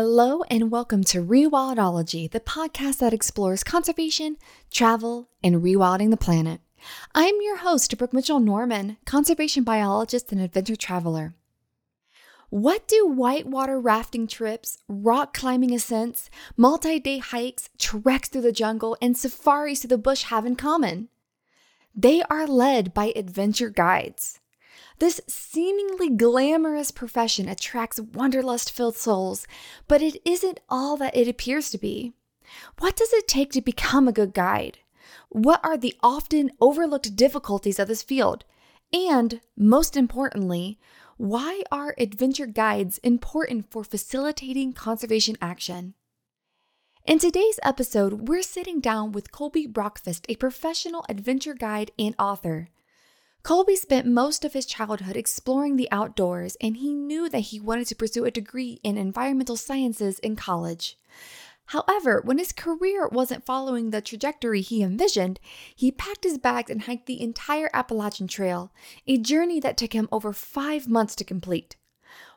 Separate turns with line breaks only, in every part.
Hello and welcome to Rewildology, the podcast that explores conservation, travel, and rewilding the planet. I'm your host, Brooke Mitchell Norman, conservation biologist and adventure traveler. What do whitewater rafting trips, rock climbing ascents, multi day hikes, treks through the jungle, and safaris through the bush have in common? They are led by adventure guides. This seemingly glamorous profession attracts wanderlust filled souls, but it isn't all that it appears to be. What does it take to become a good guide? What are the often overlooked difficulties of this field? And most importantly, why are adventure guides important for facilitating conservation action? In today's episode, we're sitting down with Colby Brokvist, a professional adventure guide and author. Colby spent most of his childhood exploring the outdoors, and he knew that he wanted to pursue a degree in environmental sciences in college. However, when his career wasn't following the trajectory he envisioned, he packed his bags and hiked the entire Appalachian Trail, a journey that took him over five months to complete.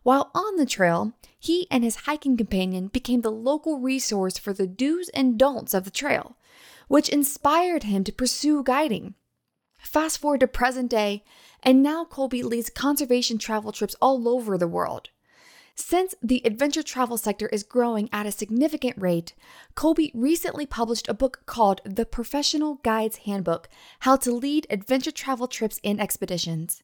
While on the trail, he and his hiking companion became the local resource for the do's and don'ts of the trail, which inspired him to pursue guiding. Fast forward to present day, and now Colby leads conservation travel trips all over the world. Since the adventure travel sector is growing at a significant rate, Colby recently published a book called The Professional Guide's Handbook How to Lead Adventure Travel Trips and Expeditions.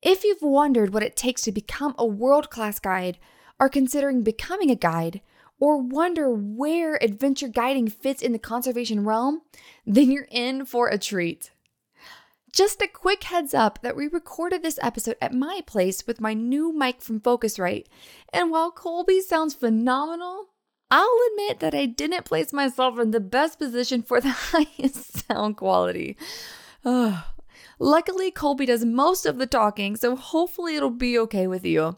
If you've wondered what it takes to become a world class guide, are considering becoming a guide, or wonder where adventure guiding fits in the conservation realm, then you're in for a treat. Just a quick heads up that we recorded this episode at my place with my new mic from Focusrite, and while Colby sounds phenomenal, I'll admit that I didn't place myself in the best position for the highest sound quality. Luckily, Colby does most of the talking, so hopefully it'll be okay with you.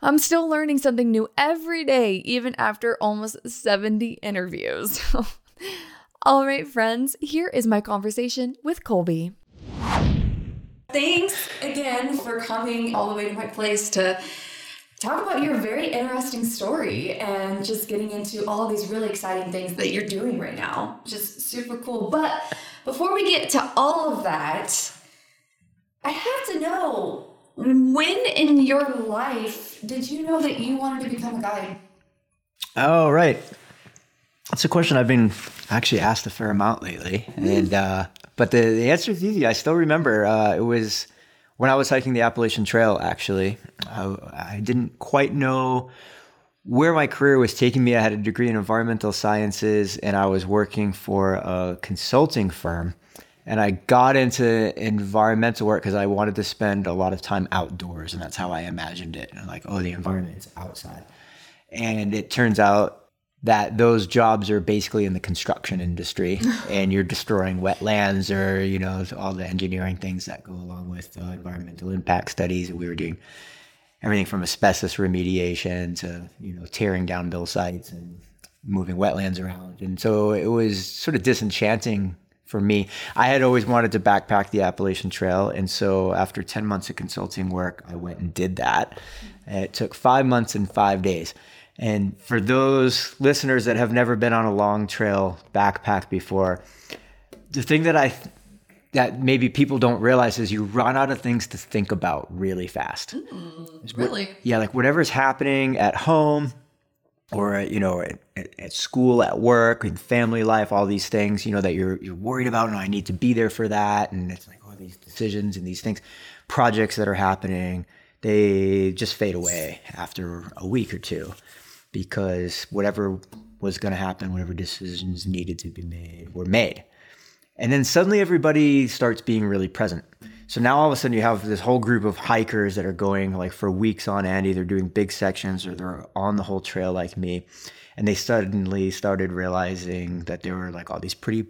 I'm still learning something new every day, even after almost 70 interviews. All right, friends, here is my conversation with Colby. Thanks again for coming all the way to my place to talk about your very interesting story and just getting into all these really exciting things that you're doing right now. Just super cool. But before we get to all of that, I have to know when in your life did you know that you wanted to become a guide?
Oh, right. That's a question I've been actually asked a fair amount lately. And uh, but the, the answer is easy. I still remember uh, it was when I was hiking the Appalachian Trail, actually. I, I didn't quite know where my career was taking me. I had a degree in environmental sciences and I was working for a consulting firm. And I got into environmental work because I wanted to spend a lot of time outdoors. And that's how I imagined it. And like, oh, the environment is outside. And it turns out that those jobs are basically in the construction industry and you're destroying wetlands or you know all the engineering things that go along with uh, environmental impact studies. We were doing everything from asbestos remediation to you know tearing down bill sites and moving wetlands around. And so it was sort of disenchanting for me. I had always wanted to backpack the appalachian trail. And so after 10 months of consulting work i went and did that. It took five months and five days and for those listeners that have never been on a long trail backpack before, the thing that I that maybe people don't realize is you run out of things to think about really fast.
Mm, really?
Yeah, like whatever's happening at home or you know at, at, school, at work, in family life, all these things you know that you're you're worried about, and I need to be there for that, and it's like all oh, these decisions and these things, projects that are happening, they just fade away after a week or two because whatever was going to happen, whatever decisions needed to be made were made. And then suddenly everybody starts being really present. So now all of a sudden you have this whole group of hikers that are going like for weeks on end, either doing big sections or they're on the whole trail like me. And they suddenly started realizing that there were like all these pretty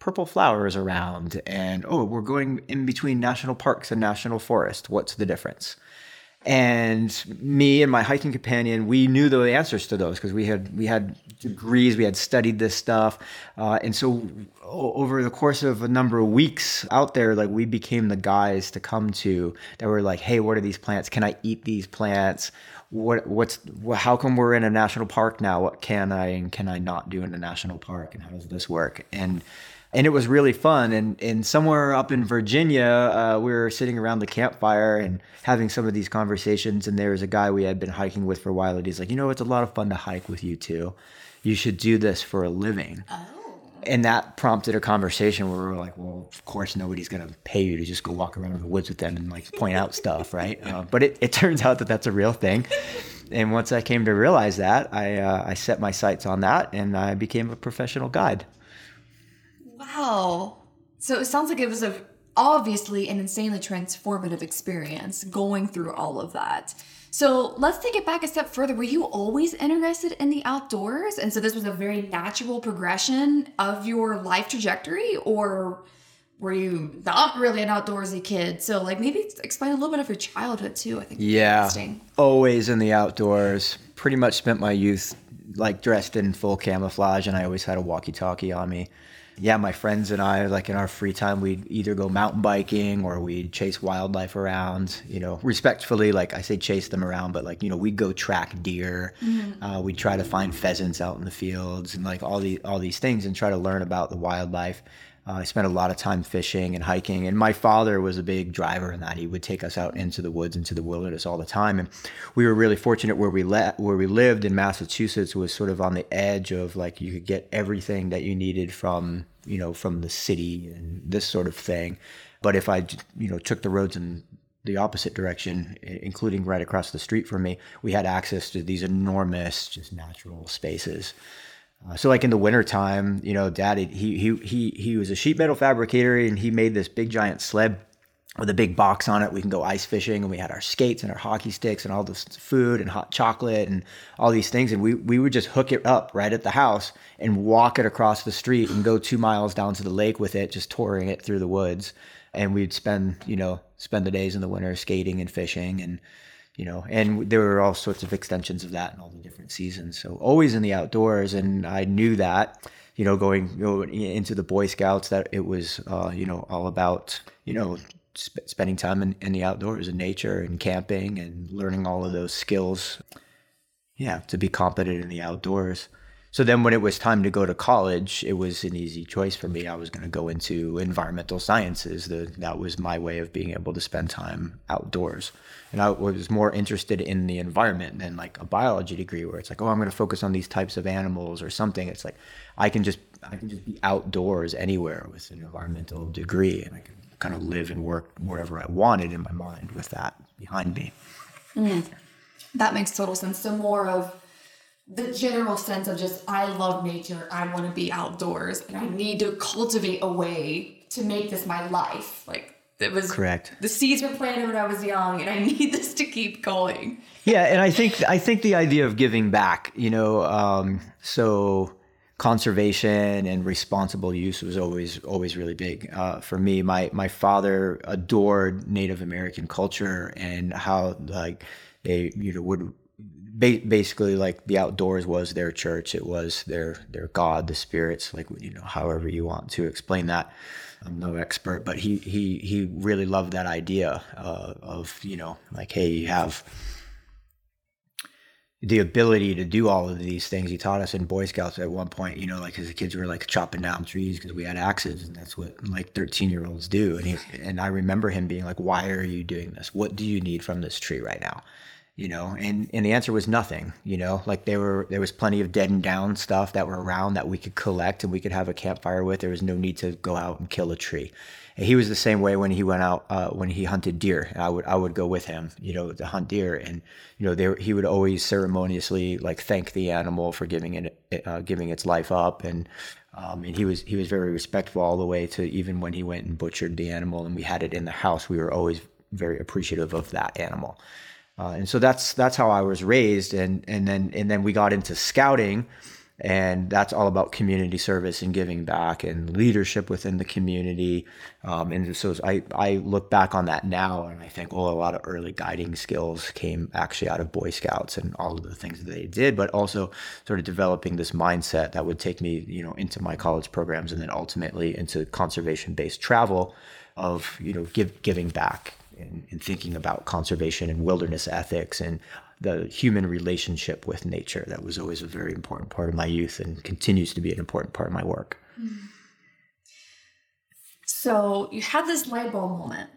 purple flowers around and oh, we're going in between national parks and national forest. What's the difference? And me and my hiking companion we knew the answers to those because we had we had degrees we had studied this stuff uh, and so over the course of a number of weeks out there like we became the guys to come to that were like hey what are these plants can i eat these plants what what's how come we're in a national park now? What can I and can I not do in a national park, and how does this work? And and it was really fun. And and somewhere up in Virginia, uh, we were sitting around the campfire and having some of these conversations. And there was a guy we had been hiking with for a while, and he's like, you know, it's a lot of fun to hike with you too. You should do this for a living. Oh and that prompted a conversation where we were like, well, of course nobody's going to pay you to just go walk around in the woods with them and like point out stuff, right? Uh, but it, it turns out that that's a real thing. And once I came to realize that, I, uh, I set my sights on that and I became a professional guide.
Wow. So it sounds like it was a obviously an insanely transformative experience going through all of that. So let's take it back a step further. Were you always interested in the outdoors? And so this was a very natural progression of your life trajectory? Or were you not really an outdoorsy kid? So, like, maybe explain a little bit of your childhood too. I think.
Yeah. Always in the outdoors. Pretty much spent my youth like dressed in full camouflage, and I always had a walkie talkie on me yeah, my friends and I, like in our free time, we'd either go mountain biking or we'd chase wildlife around. You know, respectfully, like I say, chase them around, but like you know, we'd go track deer. Mm-hmm. Uh, we'd try to find pheasants out in the fields and like all these all these things and try to learn about the wildlife. Uh, I spent a lot of time fishing and hiking, and my father was a big driver in that. He would take us out into the woods, into the wilderness all the time, and we were really fortunate where we le- where we lived in Massachusetts was sort of on the edge of like you could get everything that you needed from you know from the city and this sort of thing. But if I you know took the roads in the opposite direction, including right across the street from me, we had access to these enormous, just natural spaces. Uh, so like in the wintertime, you know, dad, he, he, he, he was a sheet metal fabricator and he made this big giant sled with a big box on it. We can go ice fishing and we had our skates and our hockey sticks and all this food and hot chocolate and all these things. And we, we would just hook it up right at the house and walk it across the street and go two miles down to the lake with it, just touring it through the woods. And we'd spend, you know, spend the days in the winter skating and fishing and, you know, and there were all sorts of extensions of that in all the different seasons. So always in the outdoors, and I knew that, you know, going into the Boy Scouts that it was, uh, you know, all about, you know, sp- spending time in, in the outdoors and nature and camping and learning all of those skills. Yeah, to be competent in the outdoors so then when it was time to go to college, it was an easy choice for me. I was going to go into environmental sciences. The, that was my way of being able to spend time outdoors. And I was more interested in the environment than like a biology degree where it's like, oh, I'm going to focus on these types of animals or something. It's like I can just I can just be outdoors anywhere with an environmental degree and I can kind of live and work wherever I wanted in my mind with that behind me.
Mm. That makes total sense. So more of the general sense of just I love nature, I want to be outdoors, and I need to cultivate a way to make this my life. Like it was
correct.
The seeds were planted when I was young, and I need this to keep going.
yeah, and I think I think the idea of giving back, you know, um, so conservation and responsible use was always always really big uh, for me. My my father adored Native American culture and how like they you know would ba- basically like the outdoors was their church. It was their their God, the spirits, like you know, however you want to explain that. I'm no expert, but he he he really loved that idea uh, of you know like hey you have the ability to do all of these things. He taught us in Boy Scouts at one point, you know, like as the kids were like chopping down trees because we had axes, and that's what like 13 year olds do. And he and I remember him being like, "Why are you doing this? What do you need from this tree right now?" You know and and the answer was nothing you know like there were there was plenty of dead and down stuff that were around that we could collect and we could have a campfire with. There was no need to go out and kill a tree. And he was the same way when he went out uh, when he hunted deer. I would i would go with him you know to hunt deer. And you know there he would always ceremoniously like thank the animal for giving it uh, giving its life up. And um, and he was he was very respectful all the way to even when he went and butchered the animal and we had it in the house we were always very appreciative of that animal uh, and so that's that's how I was raised, and and then and then we got into scouting, and that's all about community service and giving back and leadership within the community. Um, and so I I look back on that now, and I think well, a lot of early guiding skills came actually out of Boy Scouts and all of the things that they did, but also sort of developing this mindset that would take me you know into my college programs and then ultimately into conservation based travel of you know give, giving back and, and, thinking about conservation and wilderness ethics and the human relationship with nature. That was always a very important part of my youth and continues to be an important part of my work. Mm-hmm.
So you had this light bulb moment.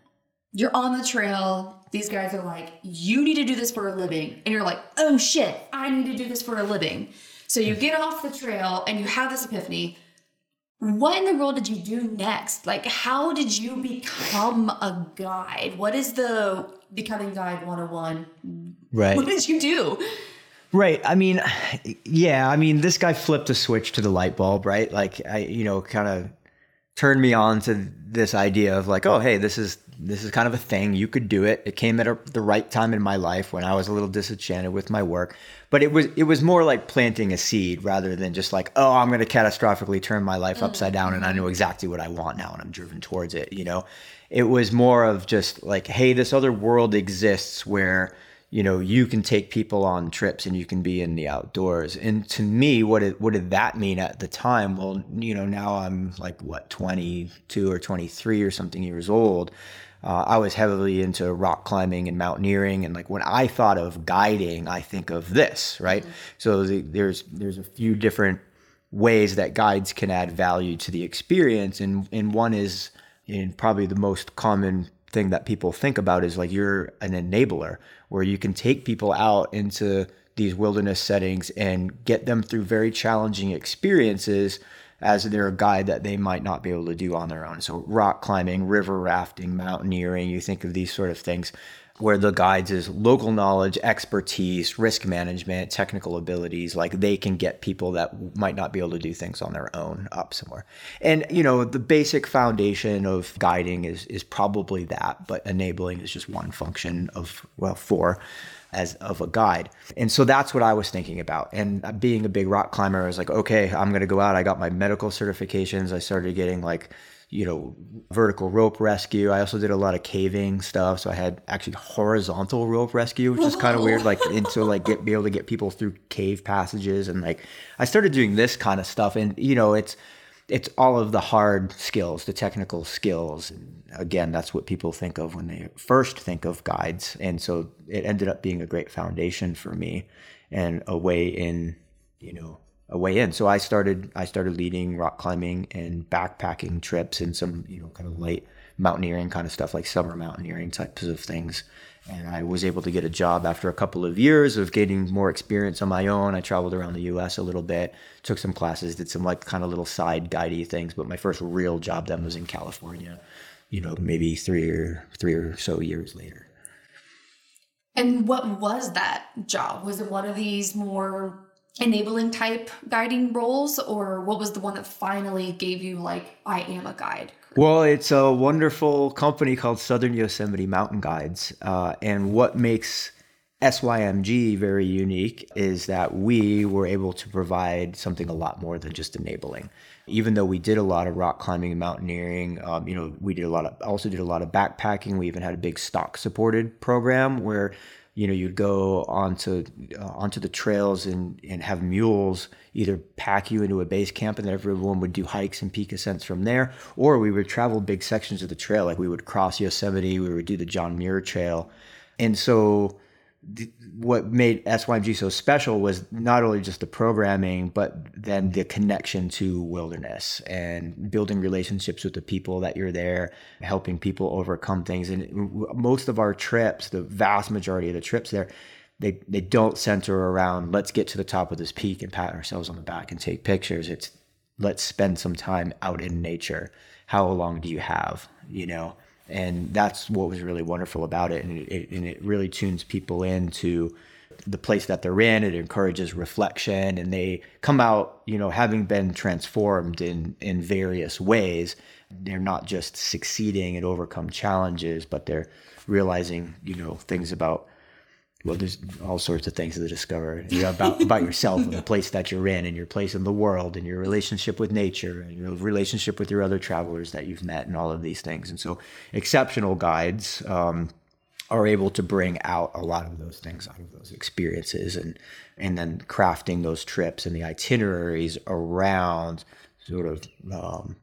You're on the trail. These guys are like, you need to do this for a living. And you're like, oh shit, I need to do this for a living. So you get off the trail and you have this epiphany. What in the world did you do next? Like, how did you become a guide? What is the becoming guide 101?
Right.
What did you do?
Right. I mean, yeah. I mean, this guy flipped a switch to the light bulb, right? Like, I, you know, kind of turned me on to this idea of like, oh, hey, this is this is kind of a thing. You could do it. It came at a, the right time in my life when I was a little disenchanted with my work. But it was it was more like planting a seed rather than just like, oh, I'm going to catastrophically turn my life upside down and I know exactly what I want now and I'm driven towards it. You know, it was more of just like, hey, this other world exists where you know you can take people on trips and you can be in the outdoors and to me what did, what did that mean at the time well you know now i'm like what 22 or 23 or something years old uh, i was heavily into rock climbing and mountaineering and like when i thought of guiding i think of this right mm-hmm. so the, there's there's a few different ways that guides can add value to the experience and and one is in probably the most common thing that people think about is like you're an enabler where you can take people out into these wilderness settings and get them through very challenging experiences as their guide that they might not be able to do on their own. So rock climbing, river rafting, mountaineering, you think of these sort of things where the guides is local knowledge, expertise, risk management, technical abilities. Like they can get people that might not be able to do things on their own up somewhere. And you know, the basic foundation of guiding is is probably that, but enabling is just one function of well four as of a guide. And so that's what I was thinking about. And being a big rock climber, I was like, okay, I'm going to go out. I got my medical certifications. I started getting like you know, vertical rope rescue. I also did a lot of caving stuff. So I had actually horizontal rope rescue, which is kind of weird. Like, and so like get, be able to get people through cave passages. And like, I started doing this kind of stuff. And, you know, it's, it's all of the hard skills, the technical skills. And again, that's what people think of when they first think of guides. And so it ended up being a great foundation for me and a way in, you know, a way in. So I started I started leading rock climbing and backpacking trips and some you know kind of light mountaineering kind of stuff like summer mountaineering types of things. And I was able to get a job after a couple of years of getting more experience on my own. I traveled around the U.S. a little bit, took some classes, did some like kind of little side guidey things. But my first real job then was in California. You know, maybe three or three or so years later.
And what was that job? Was it one of these more enabling type guiding roles or what was the one that finally gave you like i am a guide
well it's a wonderful company called southern yosemite mountain guides uh, and what makes symg very unique is that we were able to provide something a lot more than just enabling. Even though we did a lot of rock climbing and mountaineering um, you know we did a lot of also did a lot of backpacking. We even had a big stock supported program where you know you'd go onto uh, onto the trails and and have mules either pack you into a base camp and then everyone would do hikes and peak ascents from there or we would travel big sections of the trail. Like we would cross yosemite we would do the john muir trail. And so what made SYMG so special was not only just the programming, but then the connection to wilderness and building relationships with the people that you're there, helping people overcome things. And most of our trips, the vast majority of the trips there, they they don't center around let's get to the top of this peak and pat ourselves on the back and take pictures. It's let's spend some time out in nature. How long do you have? You know and that's what was really wonderful about it. And it, and it really tunes people into the place that they're in. It encourages reflection. And they come out you know having been transformed in in various ways they're not just succeeding and overcome challenges but they're realizing you know things about well, there's all sorts of things to discover you know, about about yourself and the place that you're in, and your place in the world, and your relationship with nature, and your relationship with your other travelers that you've met, and all of these things. And so, exceptional guides um, are able to bring out a lot of those things out of those experiences, and and then crafting those trips and the itineraries around sort of um,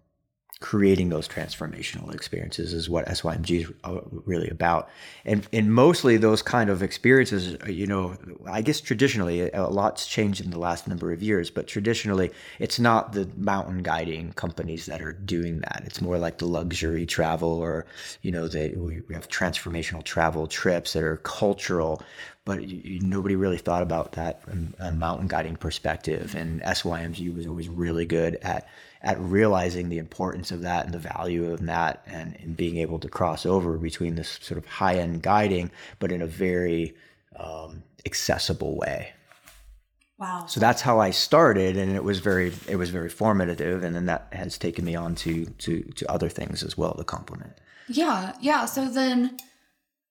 creating those transformational experiences is what SYMG is uh, really about. And and mostly those kind of experiences, uh, you know, I guess traditionally a lot's changed in the last number of years, but traditionally it's not the mountain guiding companies that are doing that. It's more like the luxury travel or, you know, they, we have transformational travel trips that are cultural, but you, nobody really thought about that a mountain guiding perspective. And SYMG was always really good at at realizing the importance of that and the value of that and, and being able to cross over between this sort of high end guiding, but in a very um, accessible way.
Wow.
So that's how I started and it was very it was very formative and then that has taken me on to to to other things as well to complement.
Yeah, yeah. So then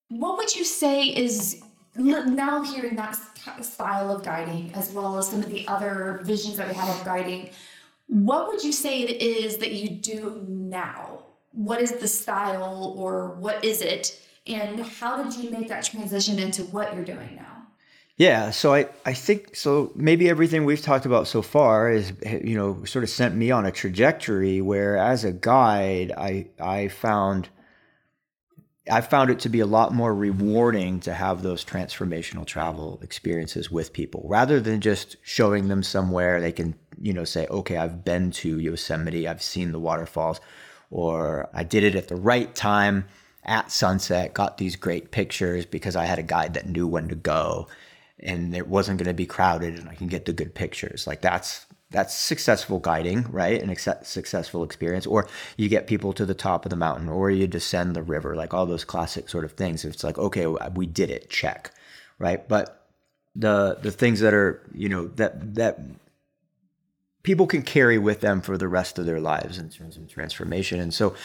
what would you say is now hearing that style of guiding as well as some of the other visions that we have of guiding what would you say it is that you do now? What is the style or what is it? And how did you make that transition into what you're doing now?
Yeah, so I, I think so maybe everything we've talked about so far is you know sort of sent me on a trajectory where as a guide I I found I found it to be a lot more rewarding to have those transformational travel experiences with people rather than just showing them somewhere they can, you know, say, okay, I've been to Yosemite, I've seen the waterfalls, or I did it at the right time at sunset, got these great pictures because I had a guide that knew when to go and it wasn't going to be crowded and I can get the good pictures. Like that's that's successful guiding, right? An ex- successful experience. Or you get people to the top of the mountain, or you descend the river, like all those classic sort of things. It's like, okay, we did it, check, right? But the the things that are, you know, that that people can carry with them for the rest of their lives in terms of transformation. And so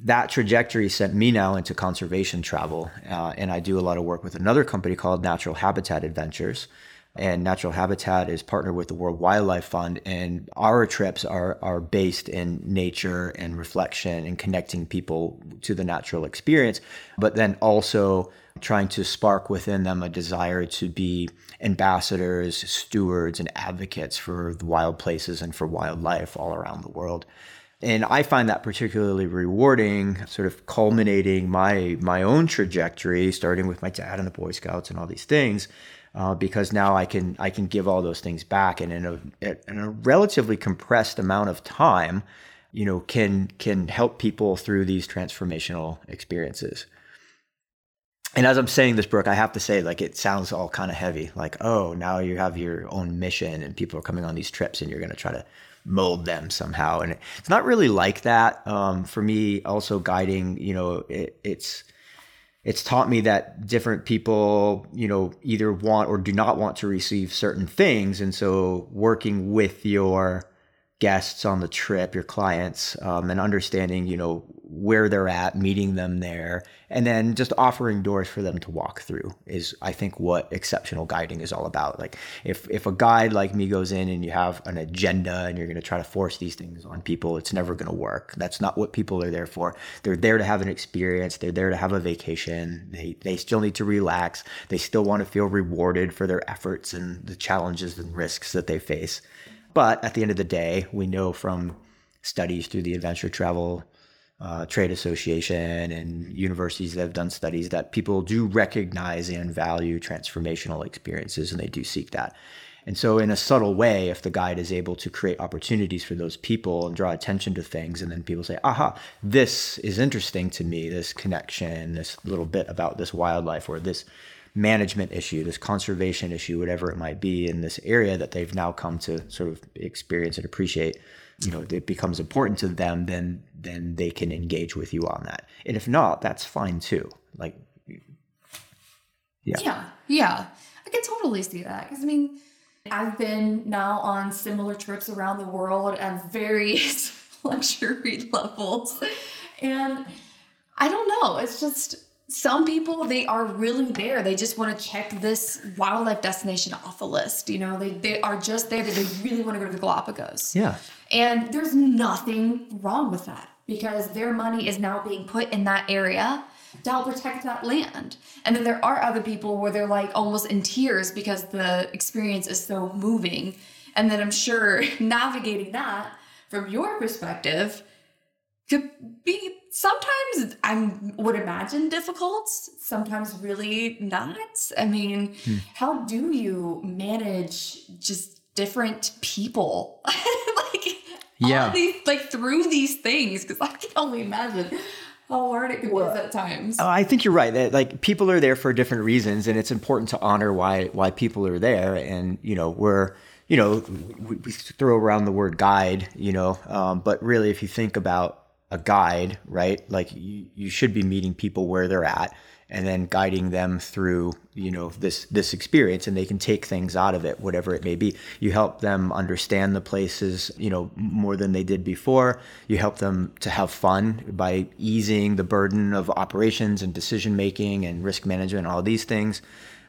that trajectory sent me now into conservation travel, uh, and I do a lot of work with another company called Natural Habitat Adventures and Natural Habitat is partnered with the World Wildlife Fund, and our trips are are based in nature and reflection and connecting people to the natural experience, but then also trying to spark within them a desire to be ambassadors, stewards, and advocates for the wild places and for wildlife all around the world. And I find that particularly rewarding, sort of culminating my my own trajectory, starting with my dad and the Boy Scouts and all these things uh, because now I can I can give all those things back, and in a in a relatively compressed amount of time, you know, can can help people through these transformational experiences. And as I'm saying this, Brooke, I have to say, like, it sounds all kind of heavy. Like, oh, now you have your own mission, and people are coming on these trips, and you're going to try to mold them somehow. And it's not really like that. Um, for me, also guiding, you know, it, it's it's taught me that different people, you know, either want or do not want to receive certain things. And so working with your guests on the trip, your clients, um, and understanding, you know, where they're at, meeting them there, and then just offering doors for them to walk through is, I think, what exceptional guiding is all about. Like, if if a guide like me goes in and you have an agenda and you're going to try to force these things on people, it's never going to work. That's not what people are there for. They're there to have an experience. They're there to have a vacation. They they still need to relax. They still want to feel rewarded for their efforts and the challenges and risks that they face. But at the end of the day, we know from studies through the Adventure Travel uh, Trade Association and universities that have done studies that people do recognize and value transformational experiences and they do seek that. And so, in a subtle way, if the guide is able to create opportunities for those people and draw attention to things, and then people say, aha, this is interesting to me, this connection, this little bit about this wildlife or this management issue, this conservation issue, whatever it might be in this area that they've now come to sort of experience and appreciate, you know, it becomes important to them, then then they can engage with you on that. And if not, that's fine too. Like,
yeah, yeah, yeah. I can totally see that because I mean, I've been now on similar trips around the world at various luxury levels, and I don't know. It's just some people they are really there. They just want to check this wildlife destination off a list you know? They, they are just there that they really want to go to the galapagos.
Yeah.
And there's nothing wrong with that because their money is now being put in that area to help protect that land. And then there are other people where they're like almost in tears because the experience is so moving. And then i'm sure navigating that from your perspective could be sometimes I would imagine difficult, sometimes really not. I mean, hmm. how do you manage just different people? like, yeah, these, like through these things, because I can only imagine how hard it can be at times.
Oh, I think you're right. That like people are there for different reasons, and it's important to honor why why people are there. And you know, we're you know we, we throw around the word guide, you know, um, but really, if you think about a guide, right? Like you, you should be meeting people where they're at and then guiding them through, you know, this this experience and they can take things out of it, whatever it may be. You help them understand the places, you know, more than they did before. You help them to have fun by easing the burden of operations and decision making and risk management all these things.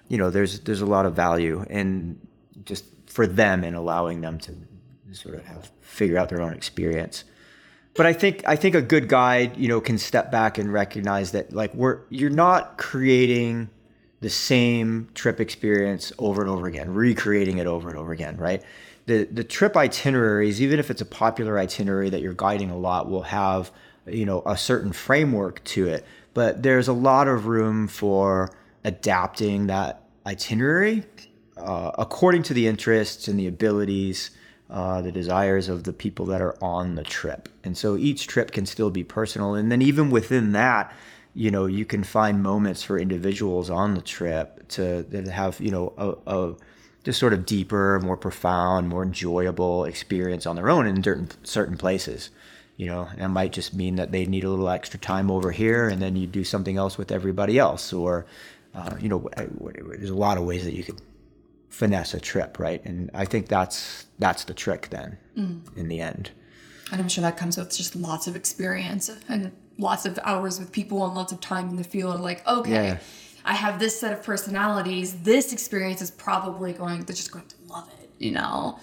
You know, there's there's a lot of value and just for them and allowing them to sort of have figure out their own experience but I think I think a good guide, you know, can step back and recognize that like we're you're not creating the same trip experience over and over again, recreating it over and over again, right? The the trip itineraries, even if it's a popular itinerary that you're guiding a lot, will have you know a certain framework to it, but there's a lot of room for adapting that itinerary uh, according to the interests and the abilities uh, the desires of the people that are on the trip. And so each trip can still be personal. And then even within that, you know, you can find moments for individuals on the trip to, to have, you know, a, a just sort of deeper, more profound, more enjoyable experience on their own in certain certain places. You know, and it might just mean that they need a little extra time over here, and then you do something else with everybody else, or uh, you know, there's a lot of ways that you could finesse a trip, right? And I think that's that's the trick then mm. in the end.
And I'm sure that comes with just lots of experience and lots of hours with people and lots of time in the field. Like, okay, yeah. I have this set of personalities. This experience is probably going. They're just going to love it, you know.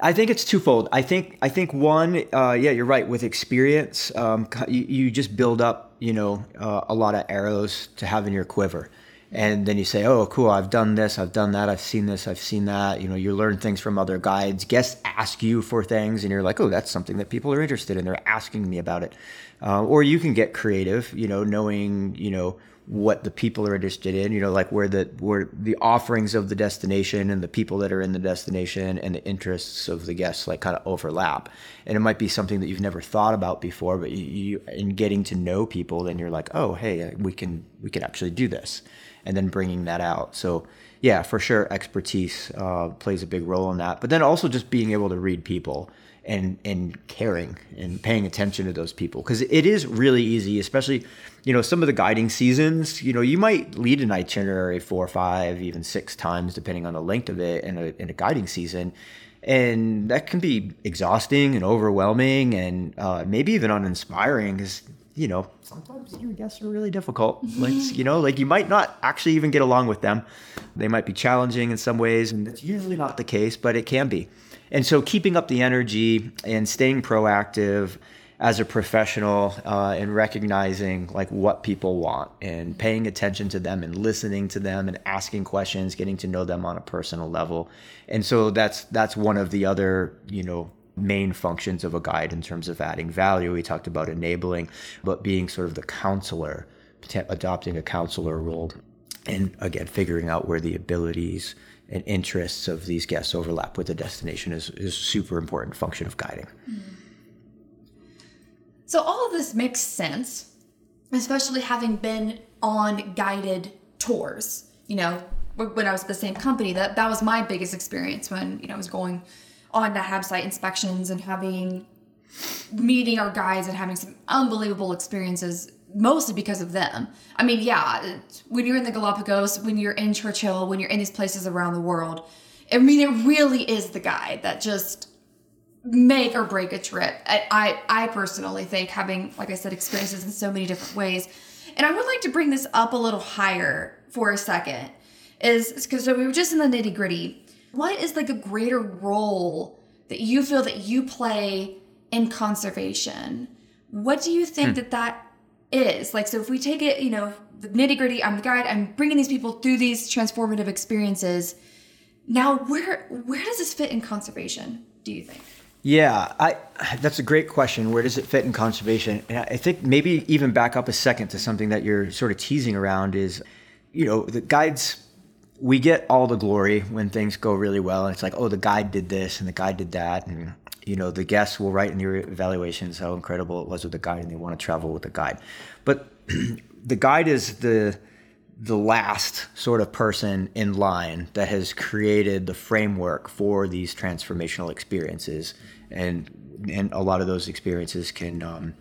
I think it's twofold. I think I think one, uh, yeah, you're right. With experience, um, you, you, just build up, you know, uh, a lot of arrows to have in your quiver and then you say oh cool i've done this i've done that i've seen this i've seen that. You know you learn things from other guides. Guests ask you for things and you're like oh that's something that people are interested in. They're asking me about it. Uh, or you can get creative you know knowing you know what the people are interested in you know like where the where the offerings of the destination and the people that are in the destination and the interests of the guests like kind of overlap. And it might be something that you've never thought about before but you, you in getting to know people then you're like oh hey we can we can actually do this and then bringing that out. So yeah, for sure, expertise uh, plays a big role in that. But then also just being able to read people and and caring and paying attention to those people because it is really easy, especially you know some of the guiding seasons. You know, you might lead an itinerary four, five, even six times depending on the length of it in a in a guiding season. And that can be exhausting and overwhelming, and uh, maybe even uninspiring. Because you know, sometimes your guests are really difficult. Like, you know, like you might not actually even get along with them. They might be challenging in some ways, and it's usually not the case, but it can be. And so, keeping up the energy and staying proactive as a professional uh, and recognizing like what people want and paying attention to them and listening to them and asking questions, getting to know them on a personal level. And so that's that's one of the other you know main functions of a guide in terms of adding value. We talked about enabling, but being sort of the counselor, adopting a counselor role, and again, figuring out where the abilities and interests of these guests overlap with the destination is, is a super important function of guiding. Mm-hmm.
So, all of this makes sense, especially having been on guided tours. You know, when I was at the same company, that, that was my biggest experience when, you know, I was going on the HAB site inspections and having meeting our guides and having some unbelievable experiences mostly because of them. I mean, yeah, when you're in the Galapagos, when you're in Churchill, when you're in these places around the world, I mean, it really is the guide that just make or break a trip. I, I, I personally think having, like I said, experiences in so many different ways. And I would like to bring this up a little higher for a second, is because so we were just in the nitty gritty what is like a greater role that you feel that you play in conservation? What do you think hmm. that that is? Like, so if we take it, you know, the nitty gritty, I'm the guide, I'm bringing these people through these transformative experiences. Now, where where does this fit in conservation? Do you think?
Yeah, I that's a great question. Where does it fit in conservation? And I think maybe even back up a second to something that you're sort of teasing around is, you know, the guides. We get all the glory when things go really well, and it's like, oh, the guide did this and the guide did that, and you know, the guests will write in your evaluations how incredible it was with the guide, and they want to travel with the guide. But the guide is the the last sort of person in line that has created the framework for these transformational experiences. And and a lot of those experiences can um,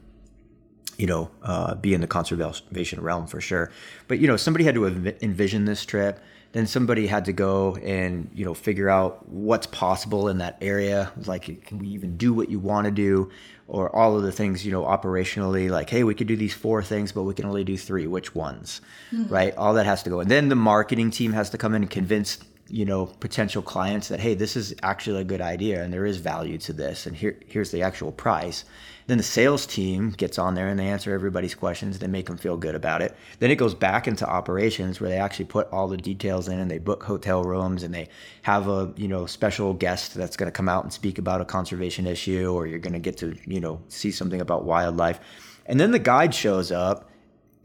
you know uh, be in the conservation realm for sure. But you know somebody had to envision this trip then somebody had to go and you know figure out what's possible in that area. Like can we even do what you want to do? Or all of the things you know operationally like hey we could do these four things but we can only do three. Which ones? Mm-hmm. right? All that has to go. And then the marketing team has to come in and convince you know potential clients that hey this is actually a good idea and there is value to this and here here's the actual price. Then the sales team gets on there and they answer everybody's questions. They make them feel good about it. Then it goes back into operations where they actually put all the details in and they book hotel rooms and they have a you know special guest that's going to come out and speak about a conservation issue or you're going to get to you know see something about wildlife. And then the guide shows up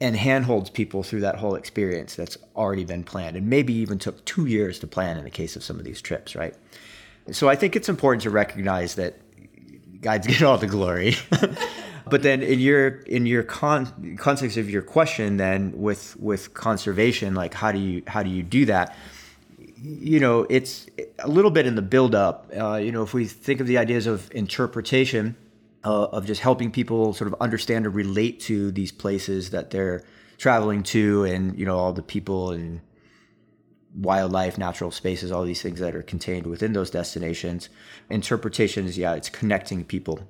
and handholds people through that whole experience that's already been planned and maybe even took two years to plan in the case of some of these trips right? So i think it's important to recognize that guides get all the glory. But then in your in your con- context of your question then with with conservation like how do you how do you do that? You know it's a little bit in the build up uh, you know if we think of the ideas of interpretation uh, of just helping people sort of understand or relate to these places that they're traveling to and you know all the people and wildlife natural spaces all these things that are contained within those destinations. Interpretation is yeah it's connecting people.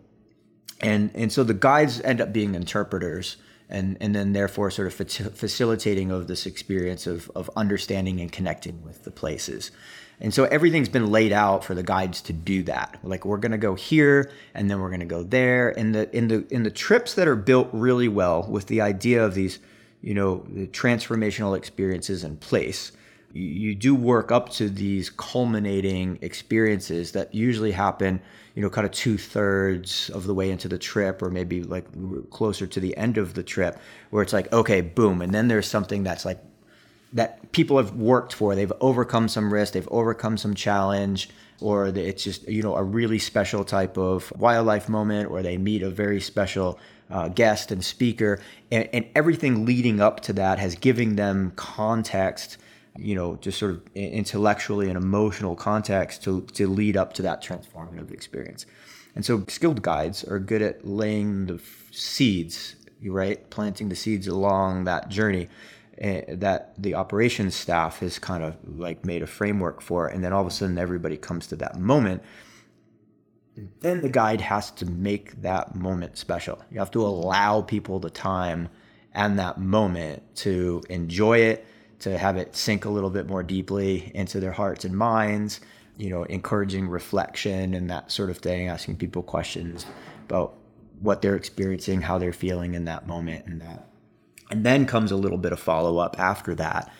And and so the guides end up being interpreters and and then therefore sort of facilitating of this experience of of understanding and connecting with the places and so everything's been laid out for the guides to do that. Like we're going to go here and then we're going to go there. And the in the in the trips that are built really well with the idea of these, you know, the transformational experiences in place, you, you do work up to these culminating experiences that usually happen, you know, kind of two thirds of the way into the trip, or maybe like closer to the end of the trip, where it's like, okay, boom, and then there's something that's like that people have worked for. They've overcome some risk, they've overcome some challenge, or it's just you know a really special type of wildlife moment, or they meet a very special uh, guest and speaker, and, and everything leading up to that has given them context. You know, just sort of intellectually and emotional context to, to lead up to that transformative experience. And so, skilled guides are good at laying the seeds, right? Planting the seeds along that journey Eh, that the operations staff has kind of like made a framework for and then all of a sudden everybody comes to that moment then the guide has to make that moment special. You have to allow people the time and that moment to enjoy it to have it sink a little bit more deeply into their hearts and minds you know encouraging reflection and that sort of thing asking people questions about what they're experiencing how they're feeling in that moment and that and then comes a little bit of follow up after that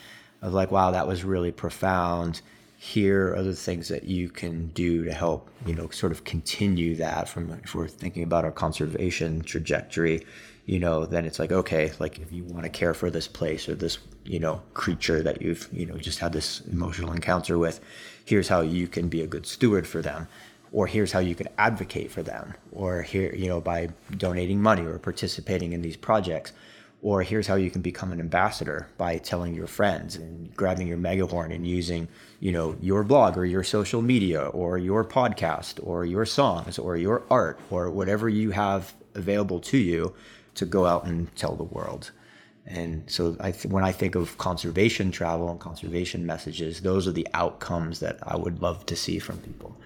of like, wow, that was really profound. Here are the things that you can do to help, you know, sort of continue that from if we're thinking about our conservation trajectory, you know, then it's like, okay, like if you want to care for this place or this, you know, creature that you've, you know, just had this emotional encounter with, here's how you can be a good steward for them. Or here's how you can advocate for them. Or here you know by donating money or participating in these projects or here's how you can become an ambassador by telling your friends and grabbing your megahorn and using you know your blog or your social media or your podcast or your songs or your art or whatever you have available to you to go out and tell the world and so I th- when I think of conservation travel and conservation messages, those are the outcomes that I would love to see from people.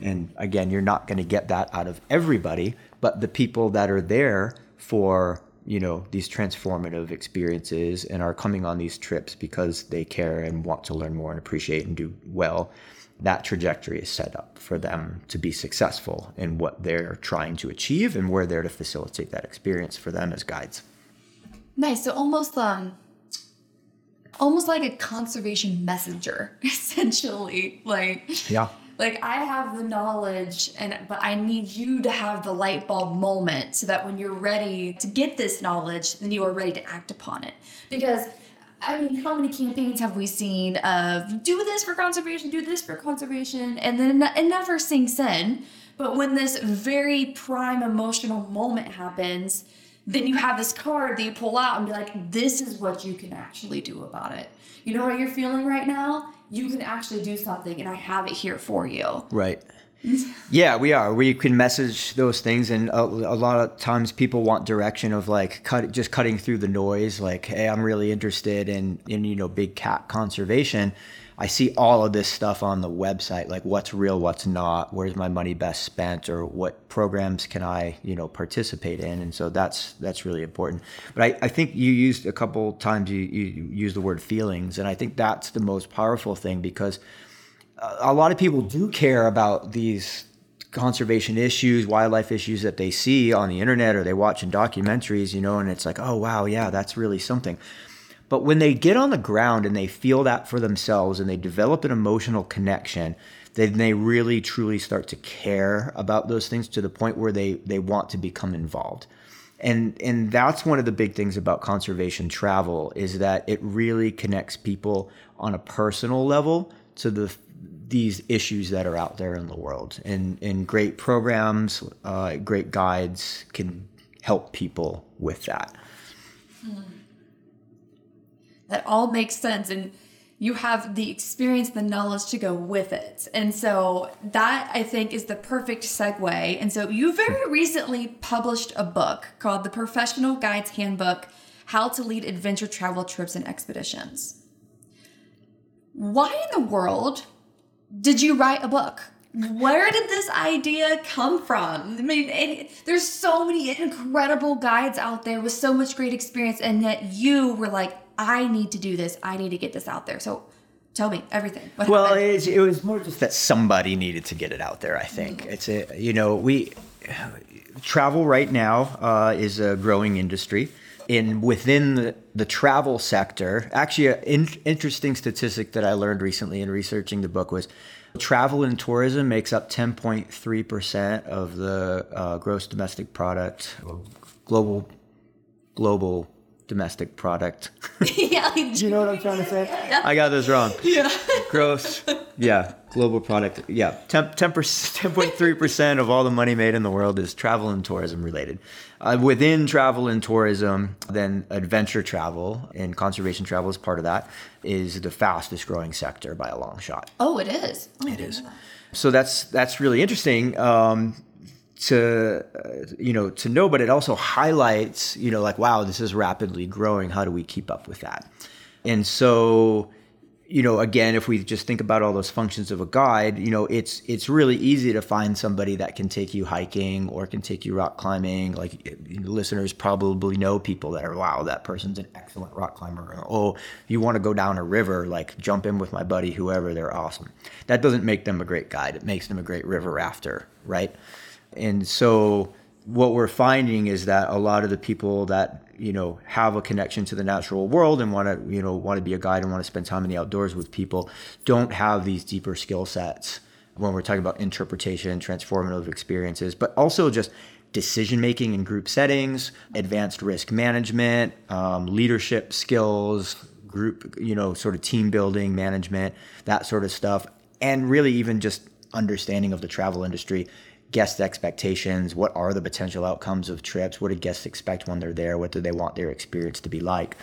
And again, you're not going to get that out of everybody, but the people that are there for you know these transformative experiences and are coming on these trips because they care and want to learn more and appreciate and do well that trajectory is set up for them to be successful in what they're trying to achieve and we're there to facilitate that experience for them as guides.
Nice. So almost um almost like a conservation messenger essentially. Like
yeah
Like I have the knowledge and but I need you to have the light bulb moment so that when you're ready to get this knowledge, then you are ready to act upon it. Because I mean, how many campaigns have we seen of do this for conservation, do this for conservation, and then it never sinks in. But when this very prime emotional moment happens, then you have this card that you pull out and be like, this is what you can actually do about it. You know what you're feeling right now? You can actually do something, and I have it here for you.
Right. yeah, we are. We can message those things, and a, a, lot of times people want direction of like cut, just cutting through the noise. Like, hey, I'm really interested in in you know big cat conservation. I see all of this stuff on the website, like what's real, what's not, where's my money best spent, or what programs can I, you know, participate in, and so that's that's really important. But I, I think you used a couple times you you used the word feelings, and I think that's the most powerful thing because uh, a lot of people do care about these conservation issues, wildlife issues that they see on the internet or they watch in documentaries, you know, and it's like, oh, wow, yeah, that's really something. But when they get on the ground and they feel that for themselves and they develop an emotional connection, then they really truly start to care about those things to the point where they, they want to become involved. And, and that's one of the big things about conservation travel is that it really connects people on a personal level to the these issues that are out there in the world. And, and great programs, uh, great guides can help people with that.
That all makes sense. And you have the experience, the knowledge to go with it. And so that I think is the perfect segue. And so you very recently published a book called The Professional Guide's Handbook How to Lead Adventure Travel Trips and Expeditions. Why in the world did you write a book? Where did this idea come from? I mean, it, there's so many incredible guides out there with so much great experience, and yet you were like, I need to do this. I need to get this out there. So tell me everything.
What well, it, it, was more just that somebody needed to get it out there. I think mm-hmm. it's a you know we travel right now uh, is a growing industry. In within the, the travel sector, actually, an in, interesting statistic that I learned recently in researching the book was travel and tourism makes up 10.3% of the uh, gross domestic product, global global domestic product. yeah, do you know what I'm trying to say? Yeah. I got this wrong. Yeah. Gross. Yeah, global product. Yeah, 10, 10.3% of all the money made in the world is travel and tourism related. Uh, within travel and tourism, then adventure travel and conservation travel is part of that, is the fastest growing sector by a long shot.
Oh, it is. Oh,
it is. So that's that's really interesting. Um, to uh, you know to know but it also highlights you know like wow this is rapidly growing. How do we keep up with that? And so you know again if we just think about all those functions of a guide you know it's it's really easy to find somebody that can take you hiking or can take you rock climbing. Like listeners probably know people that are wow that person's an excellent rock climber. Oh you want to go down a river like jump in with my buddy whoever they're awesome. That doesn't make them a great guide. It makes them a great river rafter right and so what we're finding is that a lot of the people that you know have a connection to the natural world and want to you know want to be a guide and want to spend time in the outdoors with people don't have these deeper skill sets when we're talking about interpretation transformative experiences but also just decision making in group settings advanced risk management um, leadership skills group you know sort of team building management that sort of stuff and really even just understanding of the travel industry guest expectations? What are the potential outcomes of trips? What do guests expect when they're there? What do they want their experience to be like?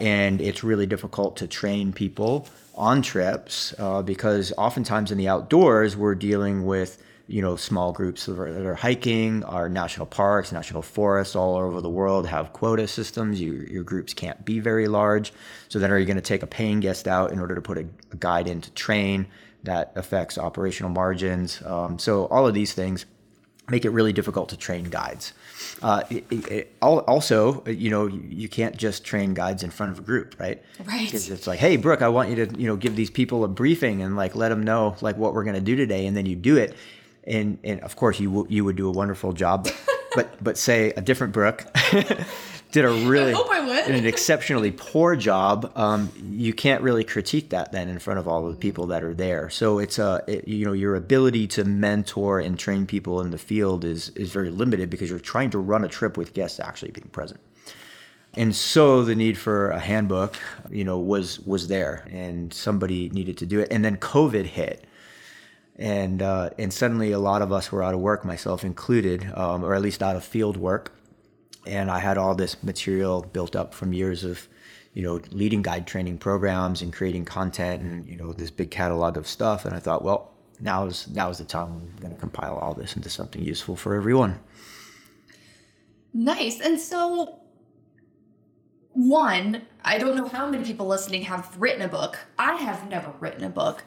And it's really difficult to train people on trips uh, because oftentimes in the outdoors we're dealing with you know small groups that are, that are, hiking our national parks national forests all over the world have quota systems. You, your groups can't be very large. So then are you going to take a paying guest out in order to put a, a guide in to train that affects operational margins. Um, so all of these things make it really difficult to train guides. Uh, it, it, also, you know, you can't just train guides in front of a group, right?
Right.
Because it's like, hey, Brooke, I want you to, you know, give these people a briefing and like let them know like what we're going to do today, and then you do it, and and of course you w- you would do a wonderful job, but but, but say a different Brooke did a really
I hope I would.
an exceptionally poor job, um, you can't really critique that then in front of all the people that are there. So it's a it, you know your ability to mentor and train people in the field is is very limited because you're trying to run a trip with guests actually being present. And so the need for a handbook, you know, was was there, and somebody needed to do it. And then COVID hit, and uh, and suddenly a lot of us were out of work, myself included, um, or at least out of field work and I had all this material built up from years of, you know, leading guide training programs and creating content and you know this big catalog of stuff. And I thought, well, now's now's the time I'm going to compile all this into something useful for everyone.
Nice. And so, one, I don't know how many people listening have written a book. I have never written a book.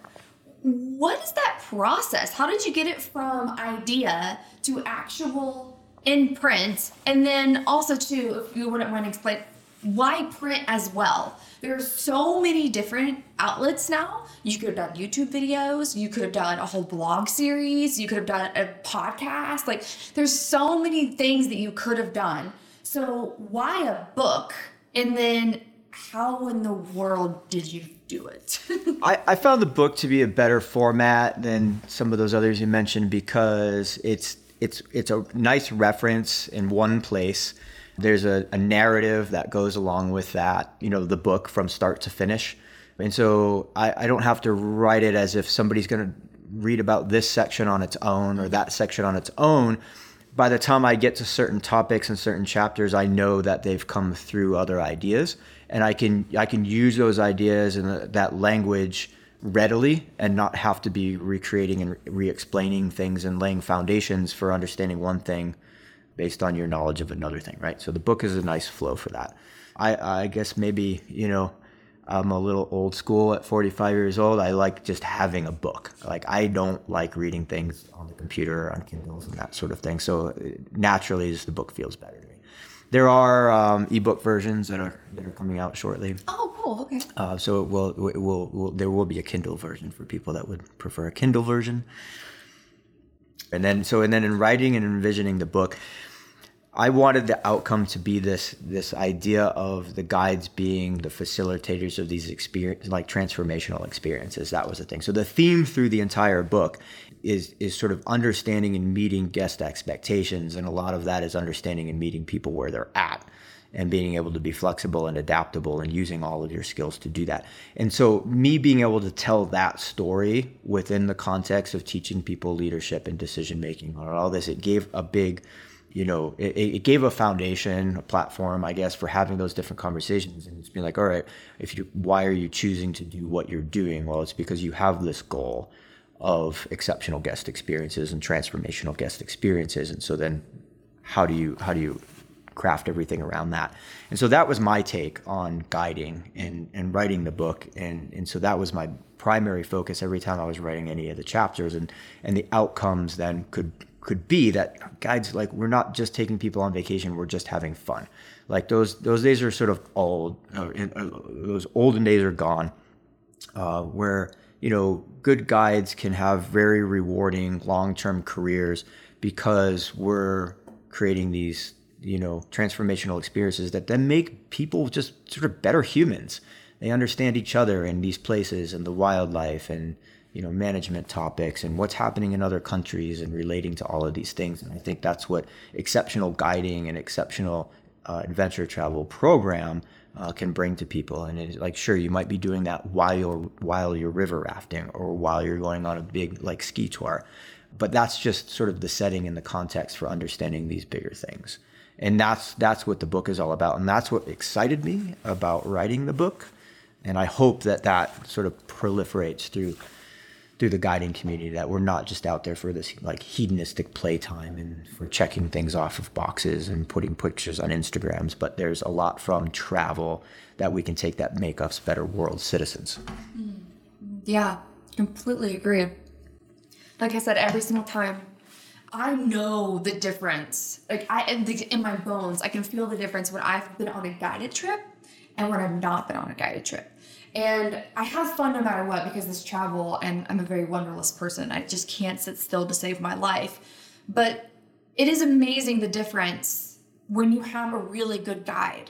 What is that process? How did you get it from idea to actual in print, and then also too, if you wouldn't mind explain why print as well. There are so many different outlets now. You could have done YouTube videos, you could have done a whole blog series, you could have done a podcast. Like there's so many things that you could have done. So why a book? And then how in the world did you do it?
I, I found the book to be a better format than some of those others you mentioned because it's it's it's a nice reference in one place. There's a, a narrative that goes along with that, you know, the book from start to finish. And so I, I don't have to write it as if somebody's going to read about this section on its own or that section on its own. By the time I get to certain topics and certain chapters, I know that they've come through other ideas, and I can I can use those ideas and uh, that language readily and not have to be recreating and re-explaining things and laying foundations for understanding one thing based on your knowledge of another thing right? So the book is a nice flow for that. I i guess maybe you know i'm a little old school at 45 years old. I like just having a book. Like i don't like reading things on the computer on kindles and that sort of thing. So uh, naturally just the book feels better to me there are um, ebook versions that are that are coming out shortly.
Oh, cool. Okay. Uh,
so it will, it will, will there will be a Kindle version for people that would prefer a Kindle version. And then so and then in writing and envisioning the book, I wanted the outcome to be this this idea of the guides being the facilitators of these experience like transformational experiences. That was the thing. So the theme through the entire book is is sort of understanding and meeting guest expectations, and a lot of that is understanding and meeting people where they're at and being able to be flexible and adaptable and using all of your skills to do that. And so, me being able to tell that story within the context of teaching people leadership and decision making or all this, it gave a big you know, it, it, gave a foundation, a platform, I guess, for having those different conversations. And it's being like, all right, if you, why are you choosing to do what you're doing? Well, it's because you have this goal of exceptional guest experiences and transformational guest experiences. And so then, how do you how do you craft everything around that? And so that was my take on guiding and and writing the book. And and so that was my primary focus every time I was writing any of the chapters. And and the outcomes then could could be that guides like we're not just taking people on vacation we're just having fun like those those days are sort of old uh, uh, those olden days are gone uh, where you know good guides can have very rewarding long-term careers because we're creating these you know transformational experiences that then make people just sort of better humans. They understand each other in these places and the wildlife and you know management topics and what's happening in other countries and relating to all of these things. And i think that's what exceptional guiding and exceptional uh, adventure travel program uh, can bring to people. And it's like sure you might be doing that while you're while you're river rafting or while you're going on a big like ski tour. But that's just sort of the setting and the context for understanding these bigger things. And that's that's what the book is all about. And that's what excited me about writing the book. And i hope that that sort of proliferates through through the guiding community that we're not just out there for this like hedonistic playtime and for checking things off of boxes and putting pictures on Instagrams, but there's a lot from travel that we can take that make us better world citizens. Mm-hmm.
Yeah, completely agree. Like I said, every single time I know the difference. Like I in my bones, I can feel the difference when I've been on a guided trip and when I've not been on a guided trip. And I have fun no matter what because this travel and I'm a very wanderlust person. I just can't sit still to save my life. But it is amazing the difference when you have a really good guide.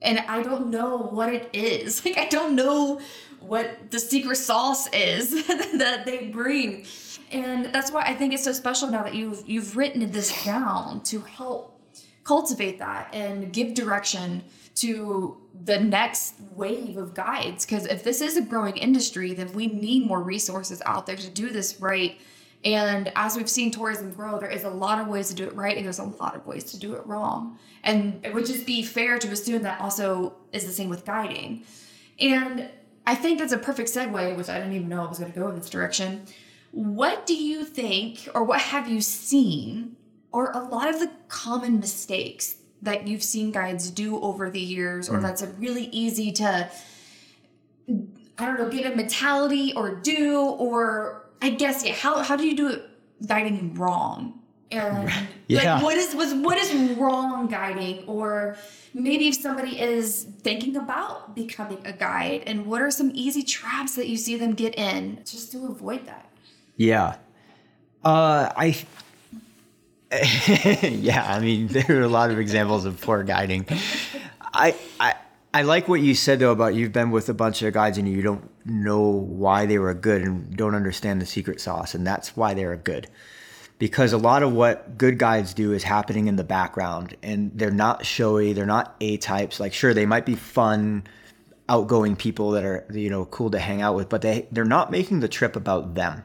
And I don't know what it is. Like I don't know what the secret sauce is that they bring. And that's why I think it's so special now that you've you've written this down to help cultivate that and give direction to the next wave of guides because if this is a growing industry then we need more resources out there to do this right and as we've seen tourism grow, there is a lot of ways to do it right, and there's a lot of ways to do it wrong. And it would just be fair to assume that also is the same with guiding. And I think that's a perfect segue, which I didn't even know I was going to go in this direction. What do you think, or what have you seen, are a lot of the common mistakes that you've seen guides do over the years, or mm. that's a really easy to, I don't know, get a mentality or do, or I guess yeah. How how do you do it guiding wrong? And yeah. like what is was what is wrong guiding or maybe if somebody is thinking about becoming a guide and what are some easy traps that you see them get in just to avoid that?
Yeah. Uh I yeah, I mean there are a lot of examples of poor guiding. I I I like what you said though about you've been with a bunch of guides and you don't know why they were good and don't understand the secret sauce, and that's why they're good. Because a lot of what good guides do is happening in the background, and they're not showy, they're not A types. Like, sure, they might be fun, outgoing people that are you know cool to hang out with, but they they're not making the trip about them.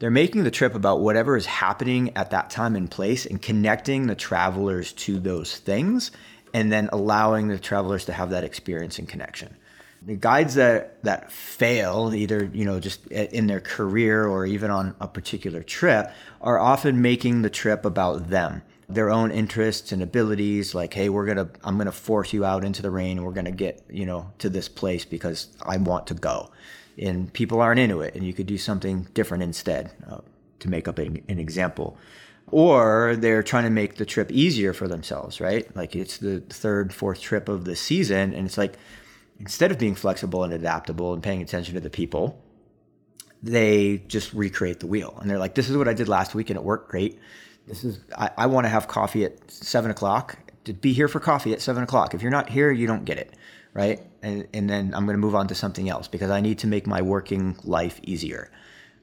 They're making the trip about whatever is happening at that time and place and connecting the travelers to those things and then allowing the travelers to have that experience and connection. The guides that that fail, either you know just in their career or even on a particular trip, are often making the trip about them, their own interests and abilities. Like, hey, we're gonna, I'm gonna force you out into the rain, we're gonna get you know to this place because I want to go, and people aren't into it, and you could do something different instead. Uh, to make up an, an example, or they're trying to make the trip easier for themselves, right? Like it's the third, fourth trip of the season, and it's like instead of being flexible and adaptable and paying attention to the people, they just recreate the wheel. And they're like, this is what I did last week and it worked great. This is, I, I want to have coffee at seven o'clock to be here for coffee at seven o'clock. If you're not here, you don't get it. Right. And, and then I'm going to move on to something else because I need to make my working life easier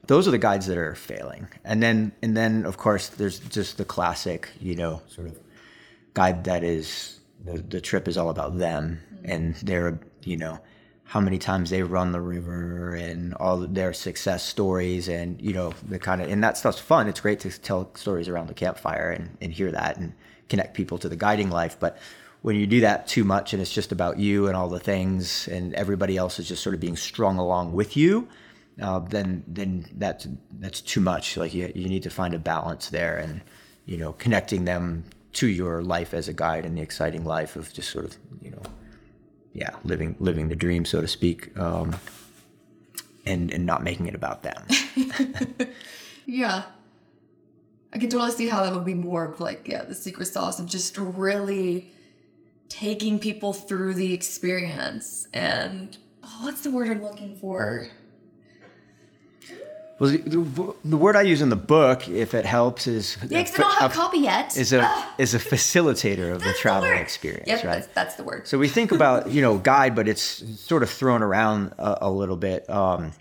those are the guides that are failing. And then and then of course there's just the classic, you know, sort of guide that is the, the trip is all about them mm-hmm. and their you know how many times they run the river and all their success stories and you know the kind of and that stuff's fun it's great to tell stories around the campfire and, and hear that and connect people to the guiding life but when you do that too much and it's just about you and all the things and everybody else is just sort of being strung along with you uh, then then that's that's too much. Like you you need to find a balance there, and you know connecting them to your life as a guide and the exciting life of just sort of you know yeah living living the dream so to speak um, and and not making it about them
yeah i can totally see how that would be more of like yeah the secret sauce of just really taking people through the experience and oh, what's the word i'm looking for
well, the, the, word I use in the book, if it helps, is
yeah, because I don't have a, copy yet.
Is a is a facilitator of the travel the experience,
yep,
right?
That's, that's, the word.
So we think about you know guide, but it's sort of thrown around a, a little bit. Um,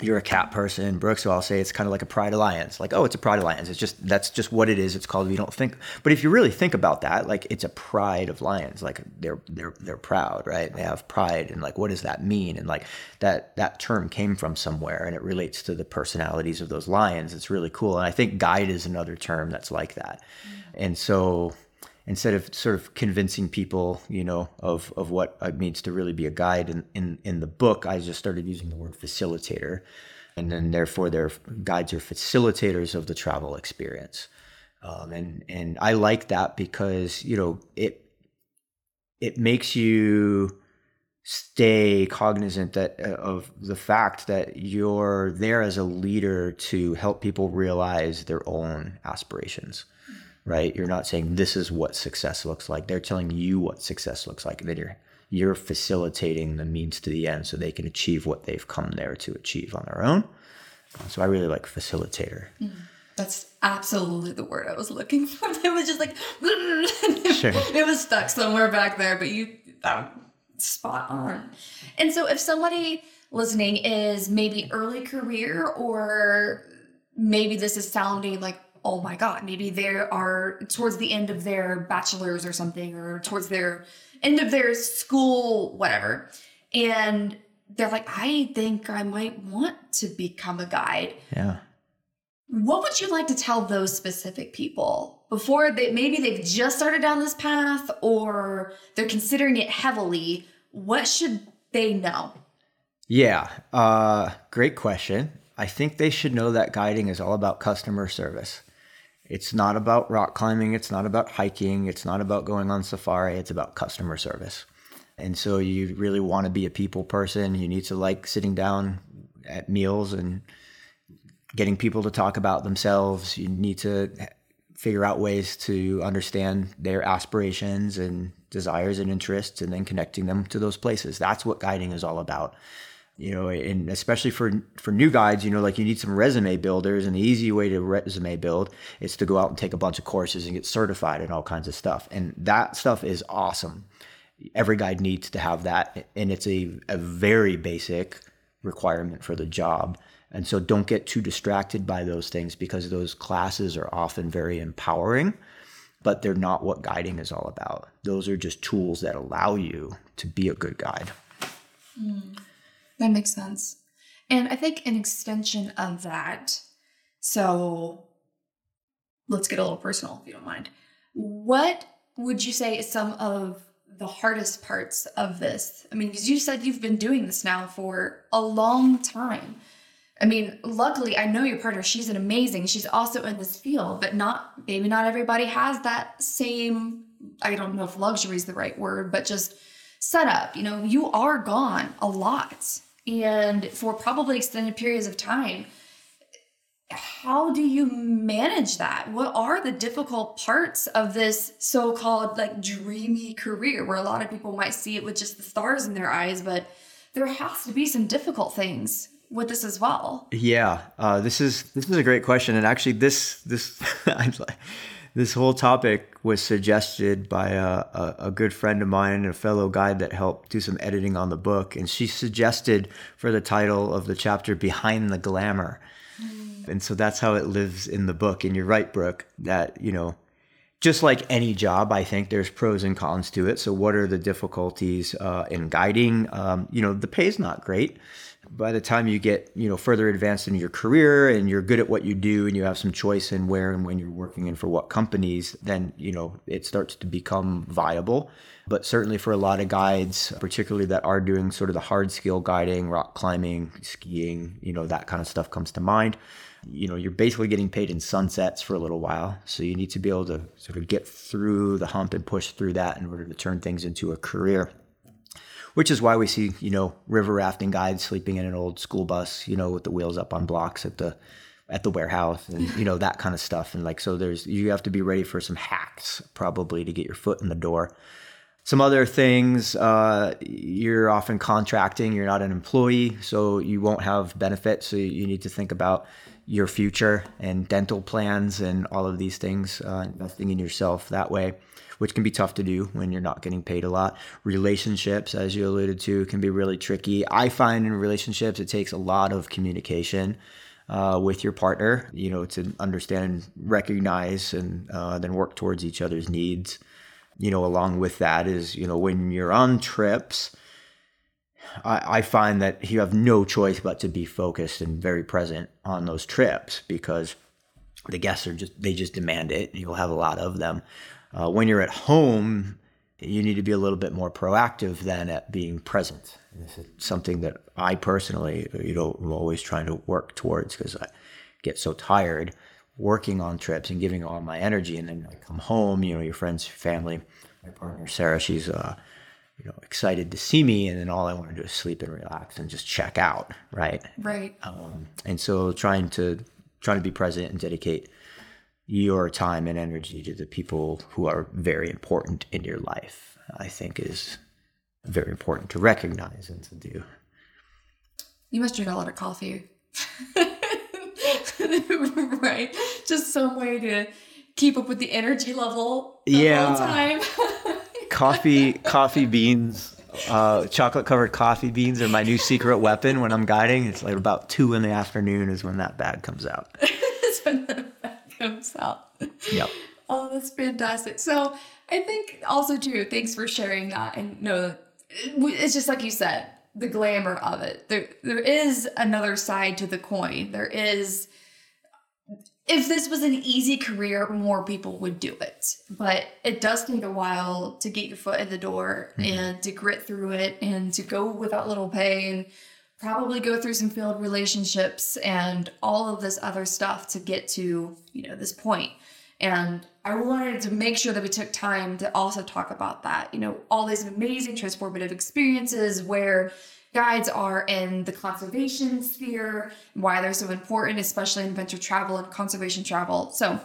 you're a cat person, Brooke, so I'll say it's kind of like a pride alliance. Like, oh, it's a pride alliance. It's just that's just what it is. It's called. We don't think, but if you really think about that, like it's a pride of lions. Like they're they're they're proud, right? They have pride, and like what does that mean? And like that that term came from somewhere, and it relates to the personalities of those lions. It's really cool, and I think guide is another term that's like that. Mm-hmm. And so instead of sort of convincing people, you know, of, of what it means to really be a guide in, in, in the book, I just started using the word facilitator. And then therefore their guides are facilitators of the travel experience. Um, and, and I like that because, you know, it, it makes you stay cognizant that uh, of the fact that you're there as a leader to help people realize their own aspirations right? You're not saying this is what success looks like. They're telling you what success looks like. Then you're you're facilitating the means to the end so they can achieve what they've come there to achieve on their own. So I really like facilitator. Mm-hmm.
That's absolutely the word I was looking for. It was just like
Sure.
it was stuck somewhere back there, but you that spot on. And so if somebody listening is maybe early career or maybe this is sounding like oh my god maybe they are towards the end of their bachelor's or something or towards their end of their school whatever and they're like i think i might want to become a guide
Yeah.
what would you like to tell those specific people before they maybe they've just started down this path or they're considering it heavily what should they know
Yeah, uh, great question. I think they should know that guiding is all about customer service. It's not about rock climbing, it's not about hiking, it's not about going on safari, it's about customer service. And so you really want to be a people person. You need to like sitting down at meals and getting people to talk about themselves. You need to figure out ways to understand their aspirations and desires and interests and then connecting them to those places. That's what guiding is all about you know, and especially for for new guides, you know, like you need some resume builders, and the easy way to resume build is to go out and take a bunch of courses and get certified and all kinds of stuff, and that stuff is awesome. Every guide needs to have that, and it's a, a very basic requirement for the job. And so, don't get too distracted by those things because those classes are often very empowering, but they're not what guiding is all about. Those are just tools that allow you to be a good guide.
Mm. That makes sense. And I think an extension of that, so let's get a little personal if you don't mind. What would you say is some of the hardest parts of this? I mean, because you said you've been doing this now for a long time. I mean, luckily, I know your partner. She's an amazing. She's also in this field, but not maybe not everybody has that same. I don't know if luxury is the right word, but just setup. You know, you are gone a lot and for probably extended periods of time. How do you manage that? What are the difficult parts of this so called like dreamy career where a lot of people might see it with just the stars in their eyes, but there has to be some difficult things with this as well.
Yeah, uh, this is this is a great question, and actually, this this I'm like, this whole topic was suggested by a, a, a, good friend of mine and a fellow guide that helped do some editing on the book. And she suggested for the title of the chapter, Behind the Glamour. Mm. And so that's how it lives in the book. And you're right, Brooke, that, you know, just like any job, I think there's pros and cons to it. So, what are the difficulties uh, in guiding? Um, you know, the pay is not great by the time you get you know further advanced in your career and you're good at what you do and you have some choice in where and when you're working and for what companies then you know it starts to become viable. But certainly for a lot of guides particularly that are doing sort of the hard skill guiding rock climbing skiing you know that kind of stuff comes to mind you know you're basically getting paid in sunsets for a little while. So you need to be able to sort of get through the hump and push through that in order to turn things into a career which is why we see you know river rafting guides sleeping in an old school bus you know with the wheels up on blocks at the at the warehouse and you know that kind of stuff. And like so there's you have to be ready for some hacks probably to get your foot in the door. Some other things uh, you're often contracting you're not an employee so you won't have benefits. So you need to think about your future and dental plans and all of these things uh, investing in yourself that way which can be tough to do when you're not getting paid a lot. Relationships, as you alluded to, can be really tricky. I find in relationships, it takes a lot of communication. Uh, with your partner, you know, to understand, recognize, and uh, then work towards each other's needs. You know, along with that is, you know, when you're on trips, I, I, find that you have no choice but to be focused and very present on those trips because the guests are just, they just demand it. You'll have a lot of them. Uh, when you're at home, you need to be a little bit more proactive than at being present. This is something that I personally, you know, I'm always trying to work towards because I get so tired working on trips and giving all my energy, and then I come home. You know, your friends, family, my partner Sarah, she's uh, you know excited to see me, and then all I want to do is sleep and relax and just check out, right?
Right.
Um, and so trying to trying to be present and dedicate your time and energy to the people who are very important in your life, I think is very important to recognize and to do.
You must drink a lot of coffee. right? just some way to keep up with the energy level the
Yeah.
time.
coffee, coffee beans, uh, chocolate covered coffee beans are my new secret weapon when I'm guiding. It's like about two in the afternoon is when that bag comes out.
That's when the back comes out.
Yep.
Oh, that's fantastic. So I think also too, thanks for sharing that. And no, it's just like you said, the glamour of it. There, there is another side to the coin. There is. If this was an easy career, more people would do it. But it does take a while to get your foot in the door mm-hmm. and to grit through it and to go without little pay and probably go through some failed relationships and all of this other stuff to get to, you know, this point. And I wanted to make sure that we took time to also talk about that. You know, all these amazing transformative experiences where guides are in the conservation sphere, why they're so important, especially in adventure travel and conservation travel. So,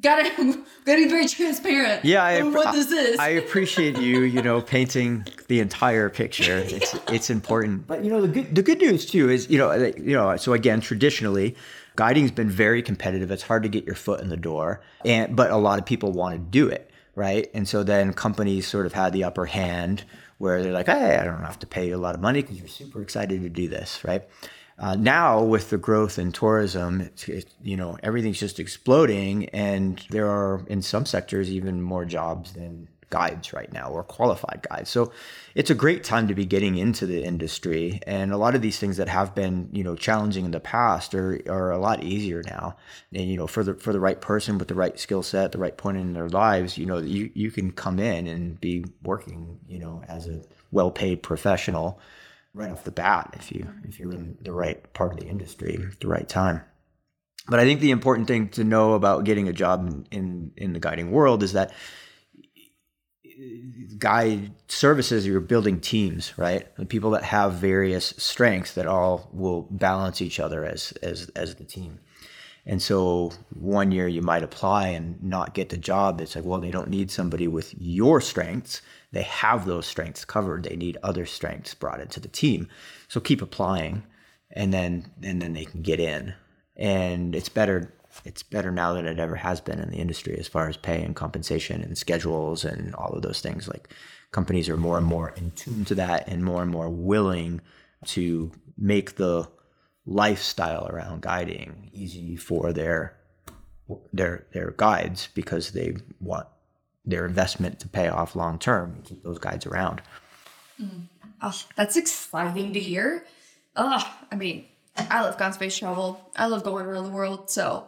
gotta gotta be very transparent.
Yeah, I,
on what this is.
I appreciate you, you know, painting the entire picture. It's it's important. But you know, the good the good news too is, you know, uh, like, you know, so again, traditionally, guiding's been very competitive. It's hard to get your foot in the door, and but a lot of people want to do it, right? And so then companies sort of had the upper hand where they're like, hey, I don't have to pay you a lot of money because you're super excited to do this, right? Uh, now with the growth in tourism, it's, it, you know everything's just exploding, and there are in some sectors even more jobs than guides right now or qualified guides. So it's a great time to be getting into the industry, and a lot of these things that have been you know challenging in the past are are a lot easier now. And you know for the for the right person with the right skill set, the right point in their lives, you know you you can come in and be working you know as a well paid professional right off the bat if you mm-hmm. if you're in the right part of the industry at the right time. But I think the important thing to know about getting a job in in, in the guiding world is that uh, guide services you're building teams right? The people that have various strengths that all will balance each other as as as the team and so one year you might apply and not get the job. It's like, well, they don't need somebody with your strengths. They have those strengths covered. They need other strengths brought into the team. So keep applying and then and then they can get in. And it's better it's better now than it ever has been in the industry as far as pay and compensation and schedules and all of those things. Like companies are more and more in tune to that and more and more willing to make the lifestyle around guiding easy for their their their guides because they want their investment to pay off long term keep those guides around.
Oh, that's exciting to hear. Oh, I mean, I love space travel. I love going around the world. So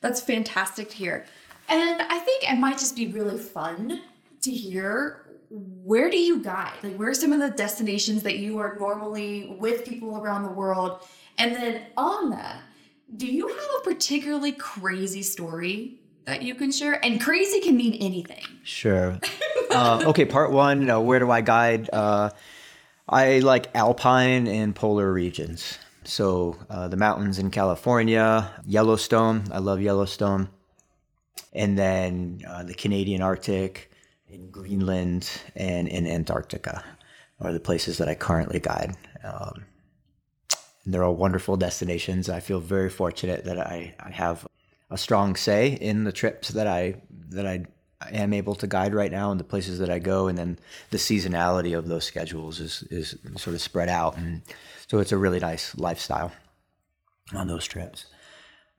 that's fantastic to hear. And I think it might just be really fun to hear where do you guide? Like, where are some of the destinations that you are normally with people around the world? And then on that, do you have a particularly crazy story that you can share? And crazy can mean anything.
Sure. uh, okay, part one. Uh, where do I guide? Uh, I like alpine and polar regions. So uh, the mountains in California, Yellowstone. I love Yellowstone. And then uh, the Canadian Arctic, in Greenland, and in Antarctica are the places that I currently guide. Um, they're all wonderful destinations. I feel very fortunate that I, I have a strong say in the trips that I that I am able to guide right now and the places that I go, and then the seasonality of those schedules is is sort of spread out, and so it's a really nice lifestyle on those trips.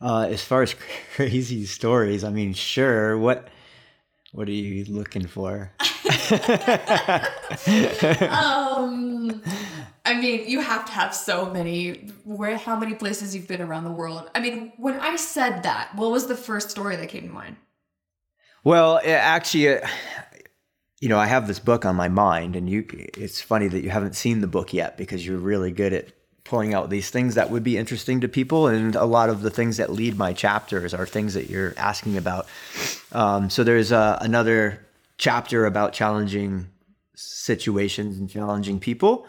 Uh, as far as crazy stories, I mean, sure. What what are you looking for?
um i mean you have to have so many where how many places you've been around the world i mean when i said that what was the first story that came to mind
Well, it actually, uh, you know, I have this book on my mind, and you. It's funny that you haven't seen the book yet because you're really good at pulling out these things that would be interesting to people, and a lot of the things that lead my chapters are things that you're asking about. Um, so there's uh, another chapter about challenging situations and challenging people.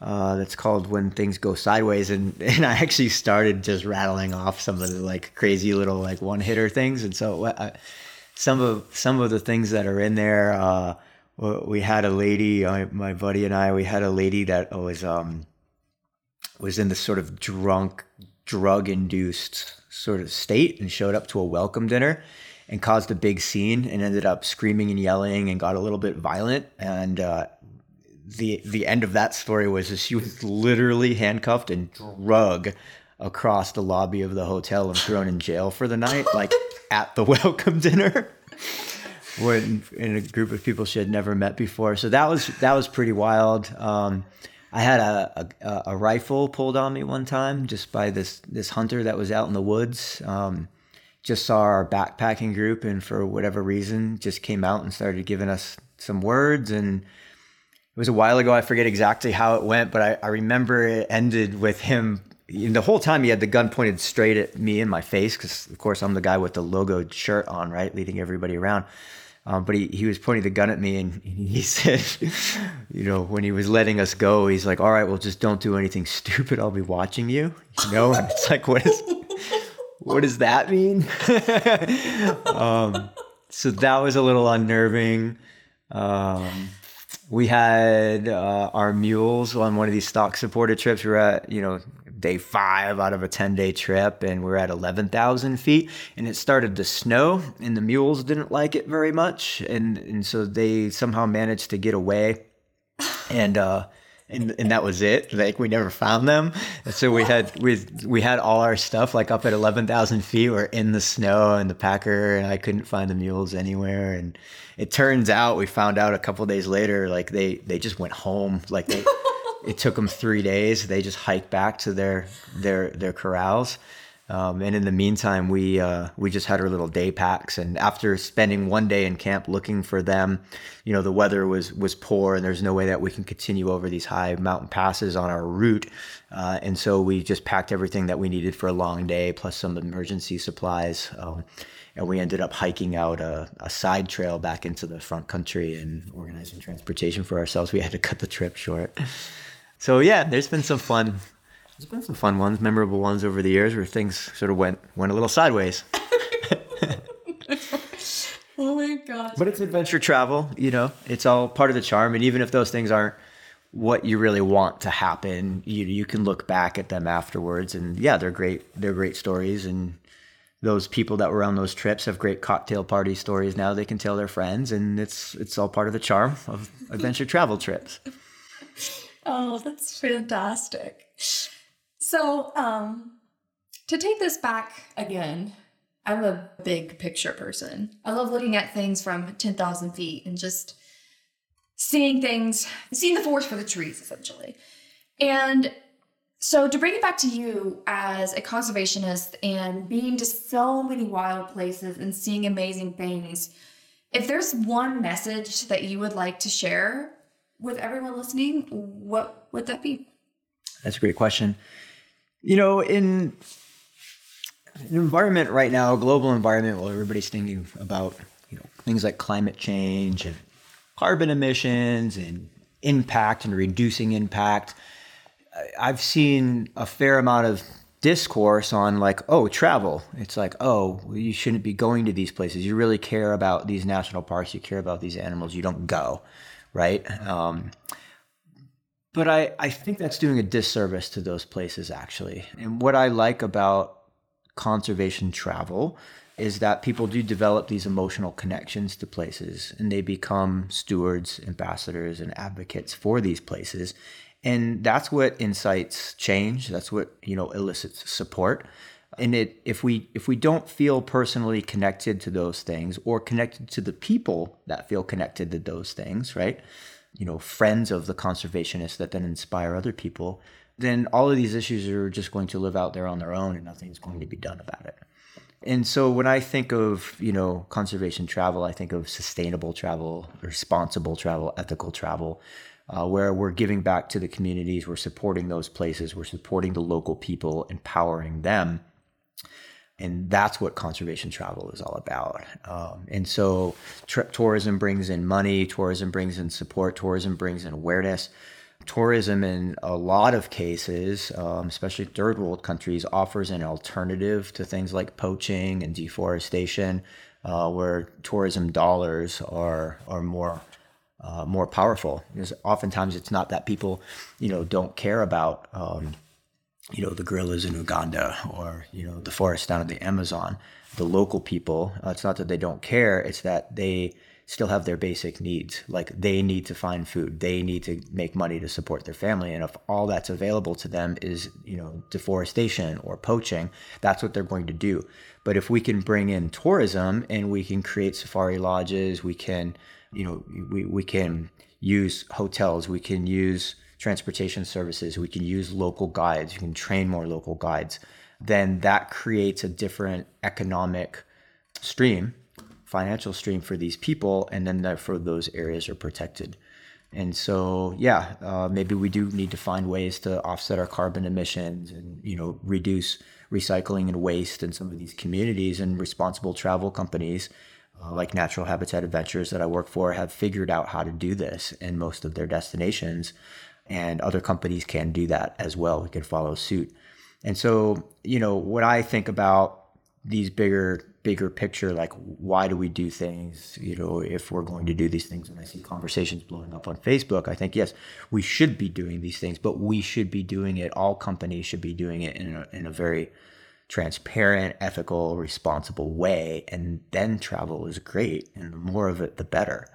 Uh, that's called when things go sideways, and and I actually started just rattling off some of the like crazy little like one hitter things, and so I, some of some of the things that are in there. Uh, we had a lady, uh, my buddy and I, we had a lady that was um, was in this sort of drunk, drug induced sort of state and showed up to a welcome dinner and caused a big scene and ended up screaming and yelling and got a little bit violent. And uh, the the end of that story was that she was literally handcuffed and drug across the lobby of the hotel and thrown in jail for the night, like at the welcome dinner. when in a group of people she had never met before. So that was that was pretty wild. Um, I had a, a, a rifle pulled on me one time just by this this hunter that was out in the woods. Um, just saw our backpacking group and for whatever reason just came out and started giving us some words and it was a while ago. I forget exactly how it went, but I, I remember it ended with him. the whole time he had the gun pointed straight at me in my face because, of course, I'm the guy with the logoed shirt on, right, leading everybody around. Um, but he, he was pointing the gun at me and he said, you know, when he was letting us go, he's like, all right, well, just don't do anything stupid. I'll be watching you. You know, and it's like, what is, what does that mean? um, so that was a little unnerving. Um, we had uh, our mules on one of these stock supported trips. We were at, you know, day five out of a 10 day trip and we are at 11,000 feet and it started to snow and the mules didn't like it very much. And, and so they somehow managed to get away. And, uh, and, and that was it. Like we never found them. And so we had we we had all our stuff like up at eleven thousand feet. We're in the snow and the packer, and I couldn't find the mules anywhere. And it turns out we found out a couple days later, like they they just went home. Like they it took them three days. They just hiked back to their their their corrals. Um, and in the meantime, we uh, we just had our little day packs. And after spending one day in camp looking for them, you know, the weather was was poor, and there's no way that we can continue over these high mountain passes on our route. Uh, and so we just packed everything that we needed for a long day, plus some emergency supplies. Um, and we ended up hiking out a, a, side trail back into the front country and organizing transportation for ourselves. We had to cut the trip short. So yeah, there's been some fun. There's been some fun ones, memorable ones over the years where things sort of went went a little sideways.
oh my gosh!
But it's adventure travel, you know. It's all part of the charm, and even if those things aren't what you really want to happen, you you can look back at them afterwards, and yeah, they're great. They're great stories, and those people that were on those trips have great cocktail party stories now they can tell their friends and it's it's all part of the charm of adventure travel trips
Oh, that's fantastic. So, um, to take this back again, I'm a big picture person. I love looking at things from 10,000 feet and just seeing things, seeing the forest for the trees, essentially. And so, to bring it back to you as a conservationist and being to so many wild places and seeing amazing things, if there's one message that you would like to share with everyone listening, what would that be?
That's a great question. You know, in an environment right now, global environment, where everybody's thinking about you know things like climate change and carbon emissions and impact and reducing impact. I've seen a fair amount of discourse on like oh travel it's like oh you shouldn't be going to these places you really care about these national parks you care about these animals you don't go right? Um, but I, I think that's doing a disservice to those places actually. And what I like about conservation travel is that people do develop these emotional connections to places and they become stewards, ambassadors, and advocates for these places. And that's what incites change. That's what, you know, elicits support. And it if we if we don't feel personally connected to those things or connected to the people that feel connected to those things, right? You know, friends of the conservationists that then inspire other people, then all of these issues are just going to live out there on their own and nothing's going to be done about it. And so when I think of, you know, conservation travel, I think of sustainable travel, responsible travel, ethical travel, uh, where we're giving back to the communities, we're supporting those places, we're supporting the local people, empowering them and that's what conservation travel is all about. Um, and so, tourism brings in money, tourism brings in support, tourism brings in awareness. Tourism, in a lot of cases, um, especially third world countries, offers an alternative to things like poaching and deforestation, uh, where tourism dollars are are more uh, more powerful. Because oftentimes it's not that people, you know, don't care about um, you know, the gorillas in Uganda or, you know, the forest down in the Amazon, the local people, uh, it's not that they don't care, it's that they still have their basic needs. Like they need to find food, they need to make money to support their family. And if all that's available to them is, you know, deforestation or poaching, that's what they're going to do. But if we can bring in tourism and we can create safari lodges, we can, you know, we, we can use hotels, we can use transportation services, we can use local guides, you can train more local guides, then that creates a different economic stream, financial stream for these people, and then therefore those areas are protected. And so, yeah, uh, maybe we do need to find ways to offset our carbon emissions and you know reduce recycling and waste in some of these communities. And responsible travel companies uh, like Natural Habitat Adventures that I work for have figured out how to do this in most of their destinations and other companies can do that as well. We can follow suit. And so, you know, what I think about these bigger bigger picture like why do we do things you know if we're going to do these things? And i see conversations blowing up on facebook. I think yes we should be doing these things but we should be doing it. All companies should be doing it in a, in a very transparent ethical responsible way. And then travel is great and the more of it the better.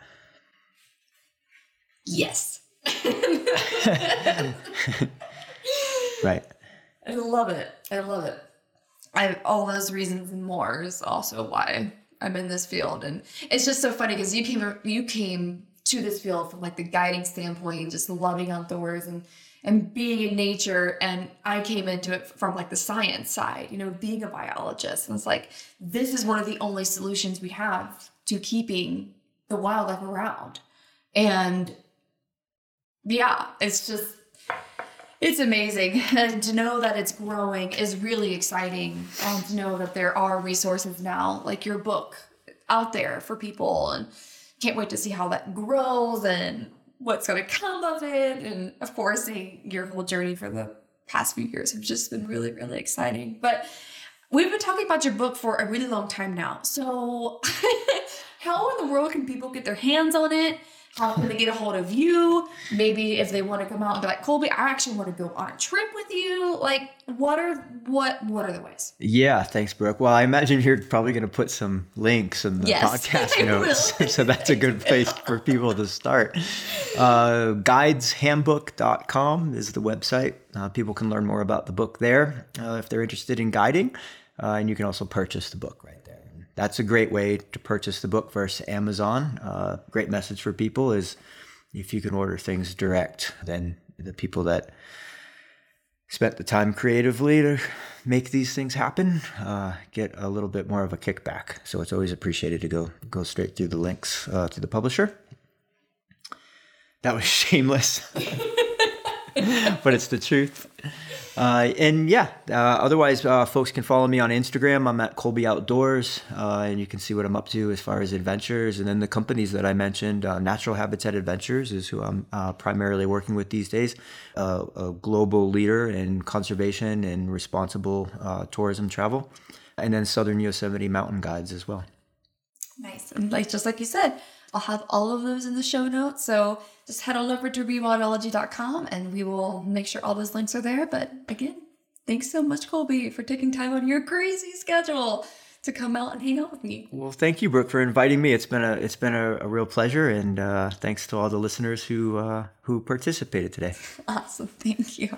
Yes
right.
I love it. I love it. I all those reasons and more is also why I'm in this field, and it's just so funny because you came you came to this field from like the guiding standpoint, and just loving outdoors and and being in nature, and I came into it from like the science side, you know, being a biologist, and it's like this is one of the only solutions we have to keeping the wildlife around, and yeah, it's just it's amazing. And to know that it's growing is really exciting. And to know that there are resources now like your book out there for people. And can't wait to see how that grows and what's going to come of it. And of course seeing your whole journey for the past few years have just been really really exciting. But we've been talking about your book for a really long time now. So how in the world can people get their hands on it how can they get a hold of you? Maybe if they want to come out and be like, Colby, I actually want to go on a trip with you. Like, what are what what are the ways?
Yeah, thanks, Brooke. Well, I imagine you're probably going to put some links in the yes, podcast notes, so that's a good place for people to start. Uh, guideshandbook.com is the website. Uh, people can learn more about the book there uh, if they're interested in guiding, uh, and you can also purchase the book right that's a great way to purchase the book versus Amazon. Uh, great message for people is if you can order things direct, then the people that spent the time creatively to make these things happen uh, get a little bit more of a kickback. So it's always appreciated to go go straight through the links uh, to the publisher. That was shameless, but it's the truth. Uh, and yeah, uh, otherwise, uh, folks can follow me on Instagram. I'm at Colby Outdoors, uh, and you can see what I'm up to as far as adventures. And then the companies that I mentioned, uh, Natural Habitat Adventures is who I'm uh, primarily working with these days, a global leader in conservation and responsible tourism travel. And then Southern Yosemite Mountain Guides as well.
Nice. And like just like you said, I'll have all of those in the show notes. So just head on over to rewildology.com and we will make sure all those links are there. But again, thanks so much, Colby, for taking time on your crazy schedule to come out and hang out with me.
Well, thank you, Brooke, for inviting me. It's been a it's been a, a real pleasure, and uh, thanks to all the listeners who uh, who participated today.
Awesome, thank you.